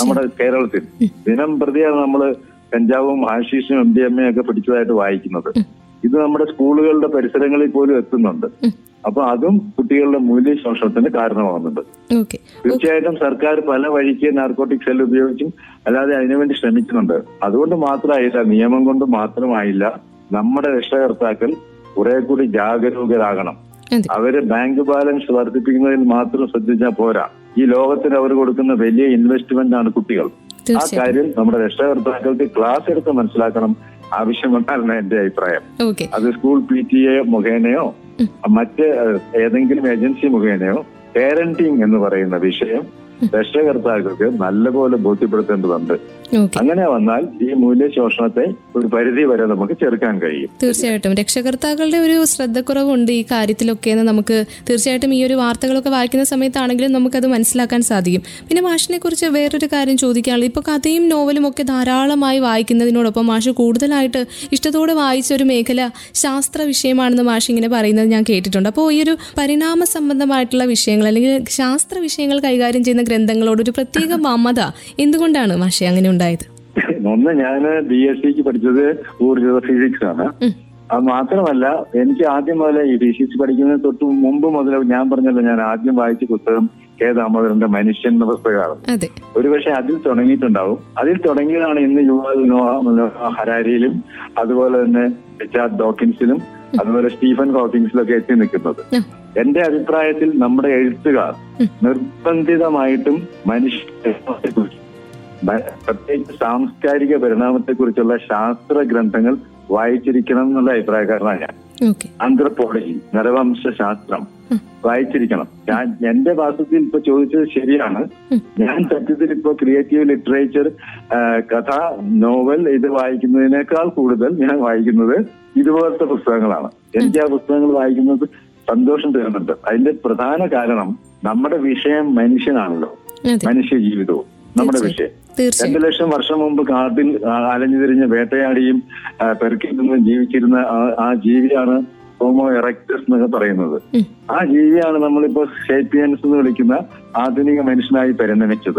നമ്മുടെ കേരളത്തിൽ. ദിനം പ്രതിയാണ് നമ്മൾ കഞ്ചാവും ആശീഷും എം ഡി എം എ ഒക്കെ പിടിച്ചതായിട്ട് വായിക്കുന്നത്. ഇത് നമ്മുടെ സ്കൂളുകളുടെ പരിസരങ്ങളിൽ പോലും എത്തുന്നുണ്ട്. അപ്പൊ അതും കുട്ടികളുടെ മൂല്യശോഷണത്തിന് കാരണമാകുന്നുണ്ട്. തീർച്ചയായിട്ടും സർക്കാർ പല വഴിക്ക് നാർക്കോട്ടിക് സെൽ ഉപയോഗിച്ചും അല്ലാതെ അതിനുവേണ്ടി ശ്രമിക്കുന്നുണ്ട്. അതുകൊണ്ട് മാത്രമായില്ല നിയമം കൊണ്ട് മാത്രമായില്ല നമ്മുടെ രക്ഷകർത്താക്കൾ കുറെ കൂടി ജാഗരൂകരാകണം. അവർ ബാങ്ക് ബാലൻസ് വർദ്ധിപ്പിക്കുന്നതിൽ മാത്രം ശ്രദ്ധിച്ചാൽ പോരാ. ഈ ലോകത്തിന് അവർ കൊടുക്കുന്ന വലിയ ഇൻവെസ്റ്റ്മെന്റ് ആണ് കുട്ടികൾ. ആ കാര്യം നമ്മുടെ രക്ഷകർത്താക്കൾക്ക് ക്ലാസ് എടുത്ത് മനസ്സിലാക്കണം ആവശ്യമെന്നാണ് എന്റെ അഭിപ്രായം. അത് സ്കൂൾ പി ടി എ മുഖേനയോ മറ്റ് ഏതെങ്കിലും ഏജൻസി മുഖേനയോ പേരന്റിങ് എന്ന് പറയുന്ന വിഷയം രക്ഷകർത്താക്കൾക്ക് നല്ലപോലെ ബോധ്യപ്പെടുത്തേണ്ടതുണ്ട്. അങ്ങനെ വന്നാൽ ഈ മൂല്യശോഷണത്തെ ഒരു പരിധി വരെ നമുക്ക് ചെറുക്കാൻ കഴിയും. തീർച്ചയായിട്ടും. രക്ഷകർത്താക്കളുടെ ഒരു ശ്രദ്ധക്കുറവുണ്ട് ഈ കാര്യത്തിലൊക്കെ എന്ന് നമുക്ക് തീർച്ചയായിട്ടും ഈ ഒരു വാർത്തകളൊക്കെ വായിക്കുന്ന സമയത്താണെങ്കിലും നമുക്കത് മനസ്സിലാക്കാൻ സാധിക്കും. പിന്നെ മാഷിനെ കുറിച്ച് വേറൊരു കാര്യം ചോദിക്കാനുള്ളത്. ഇപ്പോൾ കഥയും നോവലും ഒക്കെ ധാരാളമായി വായിക്കുന്നതിനോടൊപ്പം മാഷ് കൂടുതലായിട്ട് ഇഷ്ടത്തോടെ വായിച്ച ഒരു മേഖല ശാസ്ത്ര വിഷയമാണെന്ന് മാഷ് ഇങ്ങനെ പറയുന്നത് ഞാൻ കേട്ടിട്ടുണ്ട്. അപ്പോൾ ഈ ഒരു പരിണാമ സംബന്ധമായിട്ടുള്ള വിഷയങ്ങൾ അല്ലെങ്കിൽ ശാസ്ത്ര വിഷയങ്ങൾ കൈകാര്യം ചെയ്യുന്ന ഗ്രന്ഥങ്ങളോട് ഒരു പ്രത്യേക മമത. എന്തുകൊണ്ടാണ് മാഷെ അങ്ങനെ ഉണ്ടായത്? ഒന്ന് ഞാൻ ബി എസ് സിക്ക് പഠിച്ചത് ഊർജ ഫിസിക്സ് ആണ്. അത് മാത്രമല്ല എനിക്ക് ആദ്യം മുതലേ ഈ ഫിസിക്സ് പഠിക്കുന്നതിന് തൊട്ട് മുമ്പ് മുതൽ ഞാൻ പറഞ്ഞല്ലോ ഞാൻ ആദ്യം വായിച്ച പുസ്തകം കെ ദാമോദരന്റെ മനുഷ്യൻ എന്ന പുസ്തകമാണ്. ഒരുപക്ഷെ അതിൽ തുടങ്ങിയിട്ടുണ്ടാവും. അതിൽ തുടങ്ങിയതാണ് ഇന്ന് യുവൽ ഹരാരിയിലും അതുപോലെ തന്നെ റിച്ചാർഡ് ഡോക്കിൻസിലും അതുപോലെ സ്റ്റീഫൻ ഹോക്കിൻസിലൊക്കെ എത്തി നിൽക്കുന്നത്. എന്റെ അഭിപ്രായത്തിൽ നമ്മുടെ എഴുത്തുകാർ നിർബന്ധിതമായിട്ടും മനുഷ്യ പ്രത്യേകിച്ച് സാംസ്കാരിക പരിണാമത്തെ കുറിച്ചുള്ള ശാസ്ത്ര ഗ്രന്ഥങ്ങൾ വായിച്ചിരിക്കണം എന്നുള്ള അഭിപ്രായക്കാരനാണ് ഞാൻ. ആന്ത്രപ്പോളജി നരവംശ ശാസ്ത്രം വായിച്ചിരിക്കണം. ഞാൻ എന്റെ വാസ്തവത്തിൽ ഇപ്പൊ ചോദിച്ചത് ശരിയാണ്. ഞാൻ സത്യത്തിൽ ഇപ്പൊ ക്രിയേറ്റീവ് ലിറ്ററേച്ചർ കഥ നോവൽ ഇത് വായിക്കുന്നതിനേക്കാൾ കൂടുതൽ ഞാൻ വായിക്കുന്നത് ഇതുപോലത്തെ പുസ്തകങ്ങളാണ്. എനിക്ക് ആ പുസ്തകങ്ങൾ വായിക്കുന്നത് സന്തോഷം തരുന്നുണ്ട്. അതിന്റെ പ്രധാന കാരണം നമ്മുടെ വിഷയം മനുഷ്യനാണല്ലോ. മനുഷ്യ ജീവിതവും നമ്മുടെ വിഷയം. രണ്ടു ലക്ഷം വർഷം മുമ്പ് കാട്ടിൽ അലഞ്ഞു തിരിഞ്ഞ് വേട്ടയാടിയും ആ, പെറുക്കിൽ നിന്നും ജീവിച്ചിരുന്ന ആ- ജീവിയാണ് ഹോമോ എറക്ടസ് എന്നൊക്കെ പറയുന്നത്. ആ ജീവിയാണ് നമ്മളിപ്പോ ഷേപ്പിയൻസ് എന്ന് വിളിക്കുന്ന ആധുനിക മനുഷ്യനായി പരിണമിച്ചത്.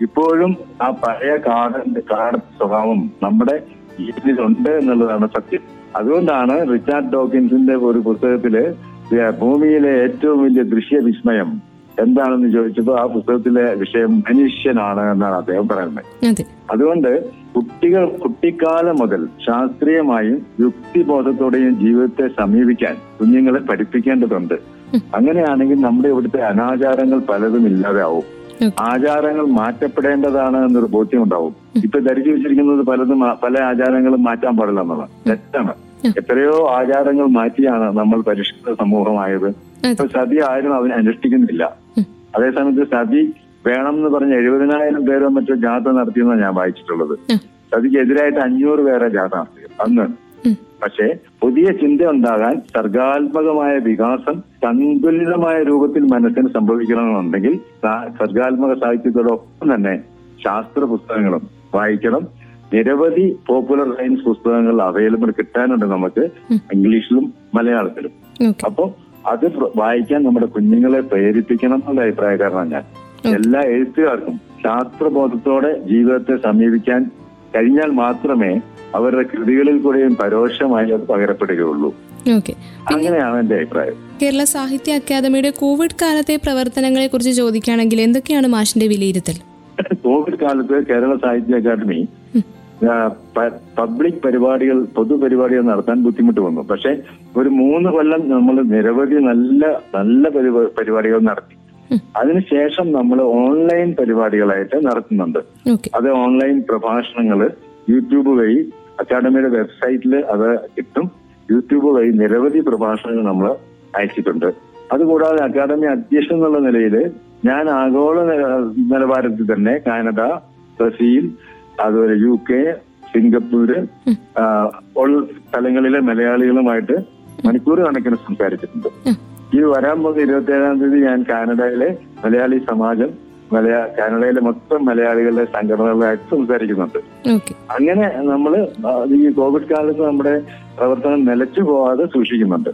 ഇപ്പോഴും ആ പഴയ കാടന്റെ കാട് സ്വഭാവം നമ്മുടെ ജീവിതത്തിലുണ്ട് എന്നുള്ളതാണ് സത്യം. അതുകൊണ്ടാണ് റിച്ചാർഡ് ഡോക്കിൻസിന്റെ ഒരു പുസ്തകത്തിൽ ഭൂമിയിലെ ഏറ്റവും വലിയ ദൃശ്യ വിസ്മയം എന്താണെന്ന് ചോദിച്ചപ്പോൾ ആ പുസ്തകത്തിലെ വിഷയം മനുഷ്യനാണ് എന്നാണ് അദ്ദേഹം പറയുന്നത്. അതുകൊണ്ട് കുട്ടികൾ കുട്ടിക്കാലം മുതൽ ശാസ്ത്രീയമായും യുക്തിബോധത്തോടെയും ജീവിതത്തെ സമീപിക്കാൻ കുഞ്ഞുങ്ങളെ പഠിപ്പിക്കേണ്ടതുണ്ട്. അങ്ങനെയാണെങ്കിൽ നമ്മുടെ ഇവിടുത്തെ അനാചാരങ്ങൾ പലതും ഇല്ലാതാവും. ആചാരങ്ങൾ മാറ്റപ്പെടേണ്ടതാണ് എന്നൊരു ബോധ്യം ഉണ്ടാവും ഇപ്പൊ ധരിച്ചു വെച്ചിരിക്കുന്നത് പലതും പല ആചാരങ്ങളും മാറ്റാൻ പാടില്ല എന്നുള്ളത് തെറ്റാണ്. എത്രയോ ആചാരങ്ങൾ മാറ്റിയാണ് നമ്മൾ പരിഷ്കൃത സമൂഹമായത്. ഇപ്പൊ സതി ആരും അവന് അനുഷ്ഠിക്കുന്നില്ല. അതേസമയത്ത് സതി വേണം എന്ന് പറഞ്ഞ എഴുപതിനായിരം പേരോ മറ്റോ ജാഥ നടത്തിയെന്നാണ് ഞാൻ വായിച്ചിട്ടുള്ളത്. സതിക്കെതിരായിട്ട് അഞ്ഞൂറ് പേരെ ജാഥ നടത്തി. അന്ന്. പക്ഷേ പുതിയ ചിന്ത ഉണ്ടാകാൻ സർഗാത്മകമായ വികാസം സന്തുലിതമായ രൂപത്തിൽ മനസ്സിന് സംഭവിക്കണമെന്നുണ്ടെങ്കിൽ സർഗാത്മക സാഹിത്യത്തോടൊപ്പം തന്നെ ശാസ്ത്ര പുസ്തകങ്ങളും വായിക്കണം. നിരവധി പോപ്പുലർ സയൻസ് പുസ്തകങ്ങൾ അവൈലബിൾ കിട്ടാനുണ്ട് നമുക്ക് ഇംഗ്ലീഷിലും മലയാളത്തിലും. അപ്പോൾ അപ്പൊ അത് വായിക്കാൻ നമ്മുടെ കുഞ്ഞുങ്ങളെ പ്രേരിപ്പിക്കണം എന്നുള്ള അഭിപ്രായക്കാരനാണ് ഞാൻ. എല്ലാ എഴുത്തുകാർക്കും ശാസ്ത്രബോധത്തോടെ ജീവിതത്തെ സമീപിക്കാൻ കഴിഞ്ഞാൽ മാത്രമേ അവരുടെ കൃതികളിൽ കൂടെയും പരോക്ഷമായി അത് പകരപ്പെടുകയുള്ളൂ. അങ്ങനെയാണ് എന്റെ അഭിപ്രായം. കേരള സാഹിത്യ അക്കാദമിയുടെ കോവിഡ് കാലത്തെ പ്രവർത്തനങ്ങളെ കുറിച്ച് ചോദിക്കുകയാണെങ്കിൽ എന്തൊക്കെയാണ് മാഷിന്റെ വിലയിരുത്തൽ? കോവിഡ് കാലത്ത് കേരള സാഹിത്യ അക്കാദമി പബ്ലിക് പരിപാടികൾ പൊതുപരിപാടികൾ നടത്താൻ ബുദ്ധിമുട്ട് വന്നു. പക്ഷെ ഒരു മൂന്ന് കൊല്ലം നമ്മൾ നിരവധി നല്ല നല്ല പരിപാ- പരിപാടികൾ നടത്തി. അതിനുശേഷം നമ്മൾ ഓൺലൈൻ പരിപാടികളായിട്ട് നടത്തുന്നുണ്ട്. അത് ഓൺലൈൻ പ്രഭാഷണങ്ങൾ യൂട്യൂബ് വഴി അക്കാഡമിയുടെ വെബ്സൈറ്റിൽ അത് കിട്ടും. യൂട്യൂബ് വഴി നിരവധി പ്രഭാഷണങ്ങൾ നമ്മൾ അയച്ചിട്ടുണ്ട്. അതുകൂടാതെ അക്കാദമി അധ്യക്ഷൻ എന്നുള്ള നിലയിൽ ഞാൻ ആഗോള നില- നിലവാരത്തിൽ തന്നെ കാനഡ ബ്രസീൽ അതുപോലെ യു കെ സിംഗപ്പൂര് ഉള്ള സ്ഥലങ്ങളിലെ മലയാളികളുമായിട്ട് മണിക്കൂർ കണക്കിന് സംസാരിച്ചിട്ടുണ്ട്. ഈ വരാൻ പോകുന്ന ഇരുപത്തി ഏഴാം തീയതി ഞാൻ കാനഡയിലെ മലയാളി സമാജം മലയാ കാനഡയിലെ മൊത്തം മലയാളികളുടെ സംഘടനകളായിട്ട് സംസാരിക്കുന്നുണ്ട്. അങ്ങനെ നമ്മൾ ഈ കോവിഡ് കാലത്ത് നമ്മുടെ പ്രവർത്തനം നിലച്ചു പോവാതെ സൂക്ഷിക്കുന്നുണ്ട്.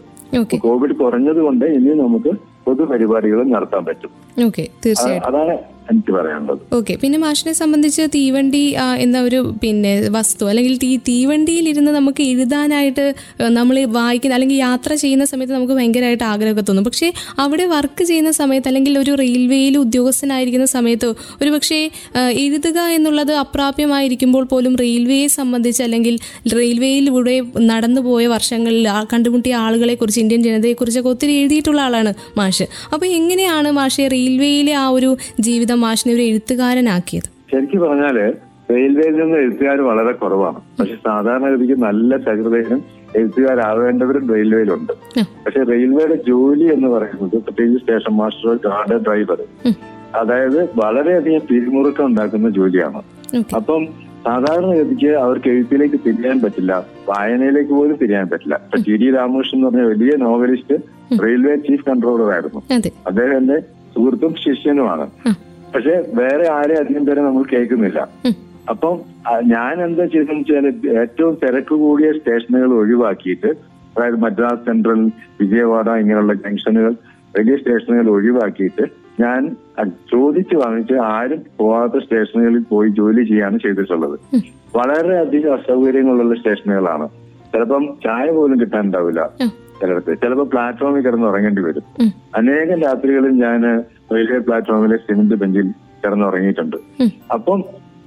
കോവിഡ് കുറഞ്ഞത് കൊണ്ട് ഇനി നമുക്ക് പൊതുപരിപാടികളും നടത്താൻ പറ്റും. ഓക്കെ തീർച്ചയായും അതാണ് എനിക്ക് പറയാനുള്ളത്. ഓക്കെ പിന്നെ മാഷിനെ സംബന്ധിച്ച് തീവണ്ടി എന്ന ഒരു പിന്നെ വസ്തു അല്ലെങ്കിൽ തീ തീവണ്ടിയിൽ ഇരുന്ന് നമുക്ക് എഴുതാനായിട്ട് നമ്മൾ വായിക്കുന്ന അല്ലെങ്കിൽ യാത്ര ചെയ്യുന്ന സമയത്ത് നമുക്ക് ഭയങ്കരമായിട്ട് ആഗ്രഹമൊക്കെ തോന്നും. പക്ഷേ അവിടെ വർക്ക് ചെയ്യുന്ന സമയത്ത് അല്ലെങ്കിൽ ഒരു റെയിൽവേയിൽ ഉദ്യോഗസ്ഥനായിരിക്കുന്ന സമയത്ത് ഒരു പക്ഷേ എഴുതുക എന്നുള്ളത് അപ്രാപ്യമായിരിക്കുമ്പോൾ പോലും റെയിൽവേയെ സംബന്ധിച്ച് അല്ലെങ്കിൽ റെയിൽവേയിലൂടെ നടന്നു പോയ വർഷങ്ങളിൽ ആ കണ്ടുമുട്ടിയ ആളുകളെ കുറിച്ച് ഇന്ത്യൻ ജനതയെക്കുറിച്ചൊക്കെ ഒത്തിരി എഴുതിയിട്ടുള്ള ആളാണ് മാഷ്. അപ്പോൾ എങ്ങനെയാണ് മാഷെ റെയിൽവേയിലെ ആ ഒരു ജീവിതം മാഷിനെ ഒരു എഴുത്തുകാരനാക്കിയത്. ശരിക്കും പറഞ്ഞാൽ റെയിൽവേയിൽ നിന്ന് എഴുത്തുകാർ വളരെ കുറവാണ്. പക്ഷെ സാധാരണഗതിക്ക് നല്ല ചരിതയും എഴുത്തുകാരാവേണ്ടവരും റെയിൽവേയിലുണ്ട്. പക്ഷെ റെയിൽവേയുടെ ജോലി എന്ന് പറയുന്നത് പ്രത്യേകിച്ച് സ്റ്റേഷൻ മാസ്റ്റർ ഗാർഡ് ഡ്രൈവർ അതായത് വളരെയധികം പിരിമുറുക്കം ഉണ്ടാക്കുന്ന ജോലിയാണ്. അപ്പം സാധാരണഗതിക്ക് അവർക്ക് എഴുത്തിലേക്ക് തിരിയാൻ പറ്റില്ല വായനയിലേക്ക് പോലും തിരിയാൻ പറ്റില്ല. ഇപ്പൊ ടി ഡി രാമകൃഷ്ണൻ എന്ന് പറഞ്ഞ വലിയ നോവലിസ്റ്റ് റെയിൽവേ ചീഫ് കൺട്രോളർ ആയിരുന്നു അതെ. അദ്ദേഹം എന്റെ സുഹൃത്തും ശിഷ്യനുമാണ്. പക്ഷെ വേറെ ആരെ അധികം പേരെ നമ്മൾ കേൾക്കുന്നില്ല. അപ്പം ഞാൻ എന്താ ചെയ്തെന്ന് വെച്ചാൽ ഏറ്റവും തിരക്ക് കൂടിയ സ്റ്റേഷനുകൾ ഒഴിവാക്കിയിട്ട് അതായത് മദ്രാസ് സെൻട്രൽ വിജയവാഡ ഇങ്ങനെയുള്ള ജംഗ്ഷനുകൾ വലിയ സ്റ്റേഷനുകൾ ഒഴിവാക്കിയിട്ട് ഞാൻ ചോദിച്ചു വാങ്ങിച്ച് ആരും പോവാത്ത സ്റ്റേഷനുകളിൽ പോയി ജോലി ചെയ്യാണ് ചെയ്തിട്ടുള്ളത് വളരെയധികം അസൗകര്യങ്ങളുള്ള സ്റ്റേഷനുകളാണ് ചിലപ്പം ചായ പോലും കിട്ടാനുണ്ടാവില്ല ആ. ചിലടത്ത്. ചിലപ്പോൾ പ്ലാറ്റ്ഫോമിൽ കിടന്ന് ഉറങ്ങേണ്ടി വരും. അനേകം രാത്രികളിൽ ഞാൻ റെയിൽവേ പ്ലാറ്റ്ഫോമിലെ സിമന്റ് ബെഞ്ചിൽ കിടന്നുറങ്ങിയിട്ടുണ്ട്. അപ്പം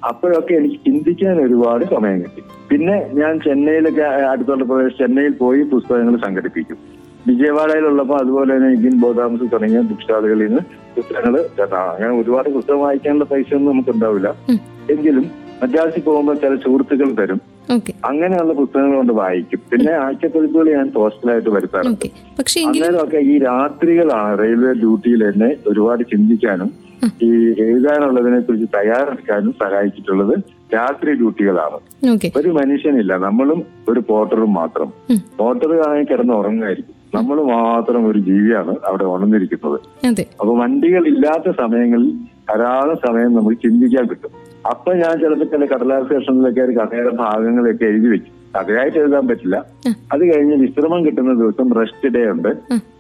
അപ്പോഴൊക്കെ എനിക്ക് ചിന്തിക്കാൻ ഒരുപാട് സമയം കിട്ടി. പിന്നെ ഞാൻ ചെന്നൈയിലൊക്കെ അടുത്തുള്ള പ്രദേശം ചെന്നൈയിൽ പോയി പുസ്തകങ്ങൾ സംഘടിപ്പിക്കും. വിജയവാഡയിലുള്ളപ്പോൾ അതുപോലെ തന്നെ ഇന്ത്യൻ ബോധാംസ് തുടങ്ങിയ ബുക്ക് സ്റ്റാളുകളിൽ നിന്ന് പുസ്തകങ്ങൾ അങ്ങനെ ഒരുപാട് പുസ്തകം വായിക്കാനുള്ള പൈസ ഒന്നും നമുക്ക് ഉണ്ടാവില്ല എങ്കിലും മദ്രാസിൽ പോകുമ്പോൾ ചില സുഹൃത്തുക്കൾ തരും. അങ്ങനെയുള്ള പുസ്തകങ്ങൾ കൊണ്ട് വായിക്കും. പിന്നെ ആഴ്ചപ്പതിപ്പുകൾ ഞാൻ പോസ്റ്റലായിട്ട് വരുത്താറുണ്ട്. അന്നേരമൊക്കെ ഈ രാത്രികളാണ് റെയിൽവേ ഡ്യൂട്ടിയിൽ എന്നെ ഒരുപാട് ചിന്തിക്കാനും ഈ എഴുതാനുള്ളതിനെ കുറിച്ച് തയ്യാറെടുക്കാനും സഹായിച്ചിട്ടുള്ളത് രാത്രി ഡ്യൂട്ടികളാണ്. ഒരു മനുഷ്യനില്ല. നമ്മളും ഒരു പോർട്ടറും മാത്രം. പോർട്ടർ കിടന്ന് ഉറങ്ങുമായിരിക്കും. നമ്മൾ മാത്രം ഒരു ജീവിയാണ് അവിടെ ഉണർന്നിരിക്കുന്നത്. അപ്പൊ വണ്ടികൾ ഇല്ലാത്ത സമയങ്ങളിൽ ധാരാളം സമയം നമുക്ക് ചിന്തിക്കാൻ കിട്ടും. അപ്പൊ ഞാൻ ചിലപ്പോൾ ചില കടലാസ് കഷ്ണങ്ങളിലൊക്കെ ഒരു കഥയുടെ ഭാഗങ്ങളൊക്കെ എഴുതി വെച്ചു. കഥയായിട്ട് എഴുതാൻ പറ്റില്ല. അത് കഴിഞ്ഞ് വിശ്രമം കിട്ടുന്ന ദിവസം റെസ്റ്റ് ഡേ ഉണ്ട്.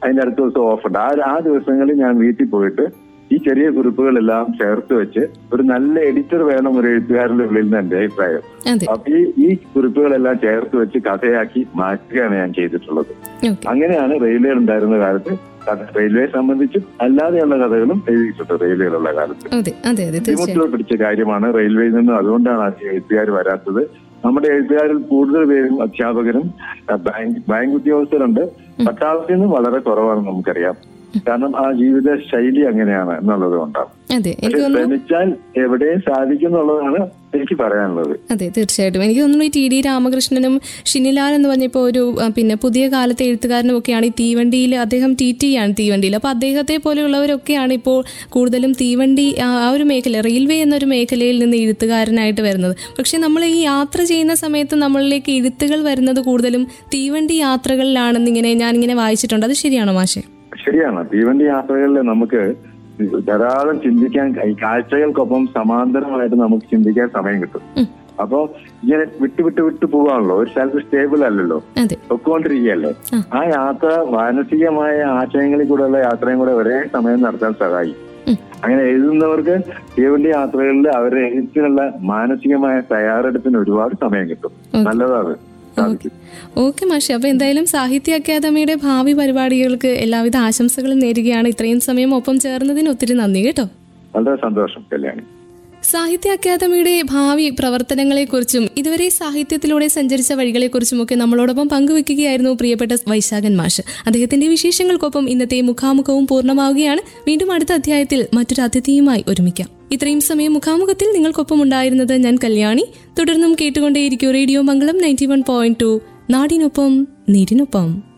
അതിന്റെ അടുത്ത ദിവസം ഓഫ് ഉണ്ട്. ആ ആ ദിവസങ്ങളിൽ ഞാൻ വീട്ടിൽ പോയിട്ട് ഈ ചെറിയ കുറിപ്പുകളെല്ലാം ചേർത്ത് വെച്ച് ഒരു നല്ല എഡിറ്റർ വേണം ഒരു എഴുത്തുകാരന്റെ ഉള്ളിൽ നിന്ന് എന്റെ അഭിപ്രായം. അപ്പൊ ഈ ഈ കുറിപ്പുകളെല്ലാം ചേർത്ത് വെച്ച് കഥയാക്കി മാറ്റുകയാണ് ഞാൻ ചെയ്തിട്ടുള്ളത്. അങ്ങനെയാണ് റെയിൽവേ ഉണ്ടായിരുന്ന കാലത്ത് റെയിൽവേ സംബന്ധിച്ചും അല്ലാതെയുള്ള കഥകളും എഴുതിയിട്ടുണ്ട് റെയിൽവേയിലുള്ള കാലത്ത്. ബുദ്ധിമുട്ടുകൾ പിടിച്ച കാര്യമാണ് റെയിൽവേയിൽ നിന്നും അതുകൊണ്ടാണ് അധികം എഴുത്തുകാർ വരാത്തത്. നമ്മുടെ എഴുത്തുകാരിൽ കൂടുതൽ പേരും അധ്യാപകരും ബാങ്ക് ബാങ്ക് ഉദ്യോഗസ്ഥരുണ്ട്. പട്ടാളത്തിൽ നിന്നും വളരെ കുറവാണ് നമുക്കറിയാം. കാരണം ആ ജീവിത ശൈലി അങ്ങനെയാണ് എന്നുള്ളത് കൊണ്ടാണ്. ശ്രമിച്ചാൽ എവിടെയും സാധിക്കും എന്നുള്ളതാണ് എനിക്ക് പറയാനുള്ളത്. അതെ തീർച്ചയായിട്ടും. എനിക്ക് തോന്നുന്നു ഈ ടി ഡി രാമകൃഷ്ണനും ഷിനിലാൽ എന്ന് പറഞ്ഞപ്പോൾ ഒരു പിന്നെ പുതിയ കാലത്തെ എഴുത്തുകാരനും ഒക്കെയാണ് ഈ തീവണ്ടിയിൽ അദ്ദേഹം ടി ടി ആണ് തീവണ്ടിയിൽ അപ്പോൾ അദ്ദേഹത്തെ പോലെയുള്ളവരൊക്കെയാണ് ഇപ്പോൾ കൂടുതലും തീവണ്ടി ആ ആ ഒരു മേഖല റെയിൽവേ എന്നൊരു മേഖലയിൽ നിന്ന് എഴുത്തുകാരനായിട്ട് വരുന്നത്. പക്ഷേ നമ്മൾ ഈ യാത്ര ചെയ്യുന്ന സമയത്ത് നമ്മളിലേക്ക് എഴുത്തുകൾ വരുന്നത് കൂടുതലും തീവണ്ടി യാത്രകളിലാണെന്നിങ്ങനെ ഞാനിങ്ങനെ വായിച്ചിട്ടുണ്ട്. അത് ശരിയാണോ മാഷെ? ശരിയാണ്. തീവണ്ടി യാത്രകളിൽ നമുക്ക് ധാരാളം ചിന്തിക്കാൻ ഈ കാഴ്ചകൾക്കൊപ്പം സമാന്തരമായിട്ട് നമുക്ക് ചിന്തിക്കാൻ സമയം കിട്ടും. അപ്പൊ ഇങ്ങനെ വിട്ടു വിട്ടു വിട്ടു പോവാണല്ലോ ഒരു സ്ഥലത്ത് സ്റ്റേബിൾ അല്ലല്ലോ. ഒക്കൊണ്ടിരിക്കുകയല്ലേ പൊക്കോണ്ടിരിക്കുകയല്ലേ? ആ. യാത്ര മാനസികമായ ആശയങ്ങളിൽ കൂടെയുള്ള യാത്രയും കൂടെ ഒരേ സമയം നടത്താൻ സഹായിക്കും. അങ്ങനെ എഴുതുന്നവർക്ക് തീവണ്ടി യാത്രകളിൽ അവരുടെ എഴുത്തിനുള്ള മാനസികമായ തയ്യാറെടുപ്പിന് ഒരുപാട് സമയം കിട്ടും. നല്ലതാണ്. ഓക്കെ. മാഷി. അപ്പോൾ എന്തായാലും സാഹിത്യ അക്കാദമിയുടെ ഭാവി പരിപാടികൾക്ക് എല്ലാവിധ ആശംസകളും നേരുകയാണ്. ഇത്രയും സമയം ഒപ്പം ചേർന്നതിന് ഒത്തിരി നന്ദി കേട്ടോ. വളരെ സന്തോഷം കല്യാണി. സാഹിത്യ അക്കാദമിയുടെ ഭാവി പ്രവർത്തനങ്ങളെക്കുറിച്ചും ഇതുവരെ സാഹിത്യത്തിലൂടെ സഞ്ചരിച്ച വഴികളെക്കുറിച്ചുമൊക്കെ നമ്മളോടൊപ്പം പങ്കുവെക്കുകയായിരുന്നു പ്രിയപ്പെട്ട വൈശാഖൻ മാഷ്. അദ്ദേഹത്തിന്റെ വിശേഷങ്ങൾക്കൊപ്പം ഇന്നത്തെ മുഖാമുഖവും പൂർണമാവുകയാണ്. വീണ്ടും അടുത്ത അധ്യായത്തിൽ മറ്റൊരു അതിഥിയുമായി ഒരുമിക്കാം. ഇത്രയും സമയം മുഖാമുഖത്തിൽ നിങ്ങൾക്കൊപ്പം ഉണ്ടായിരുന്നത് ഞാൻ കല്യാണി. തുടർന്നും കേട്ടുകൊണ്ടേയിരിക്കും radio Mangalam ninety one point two നാടിനൊപ്പം നീരിനൊപ്പം.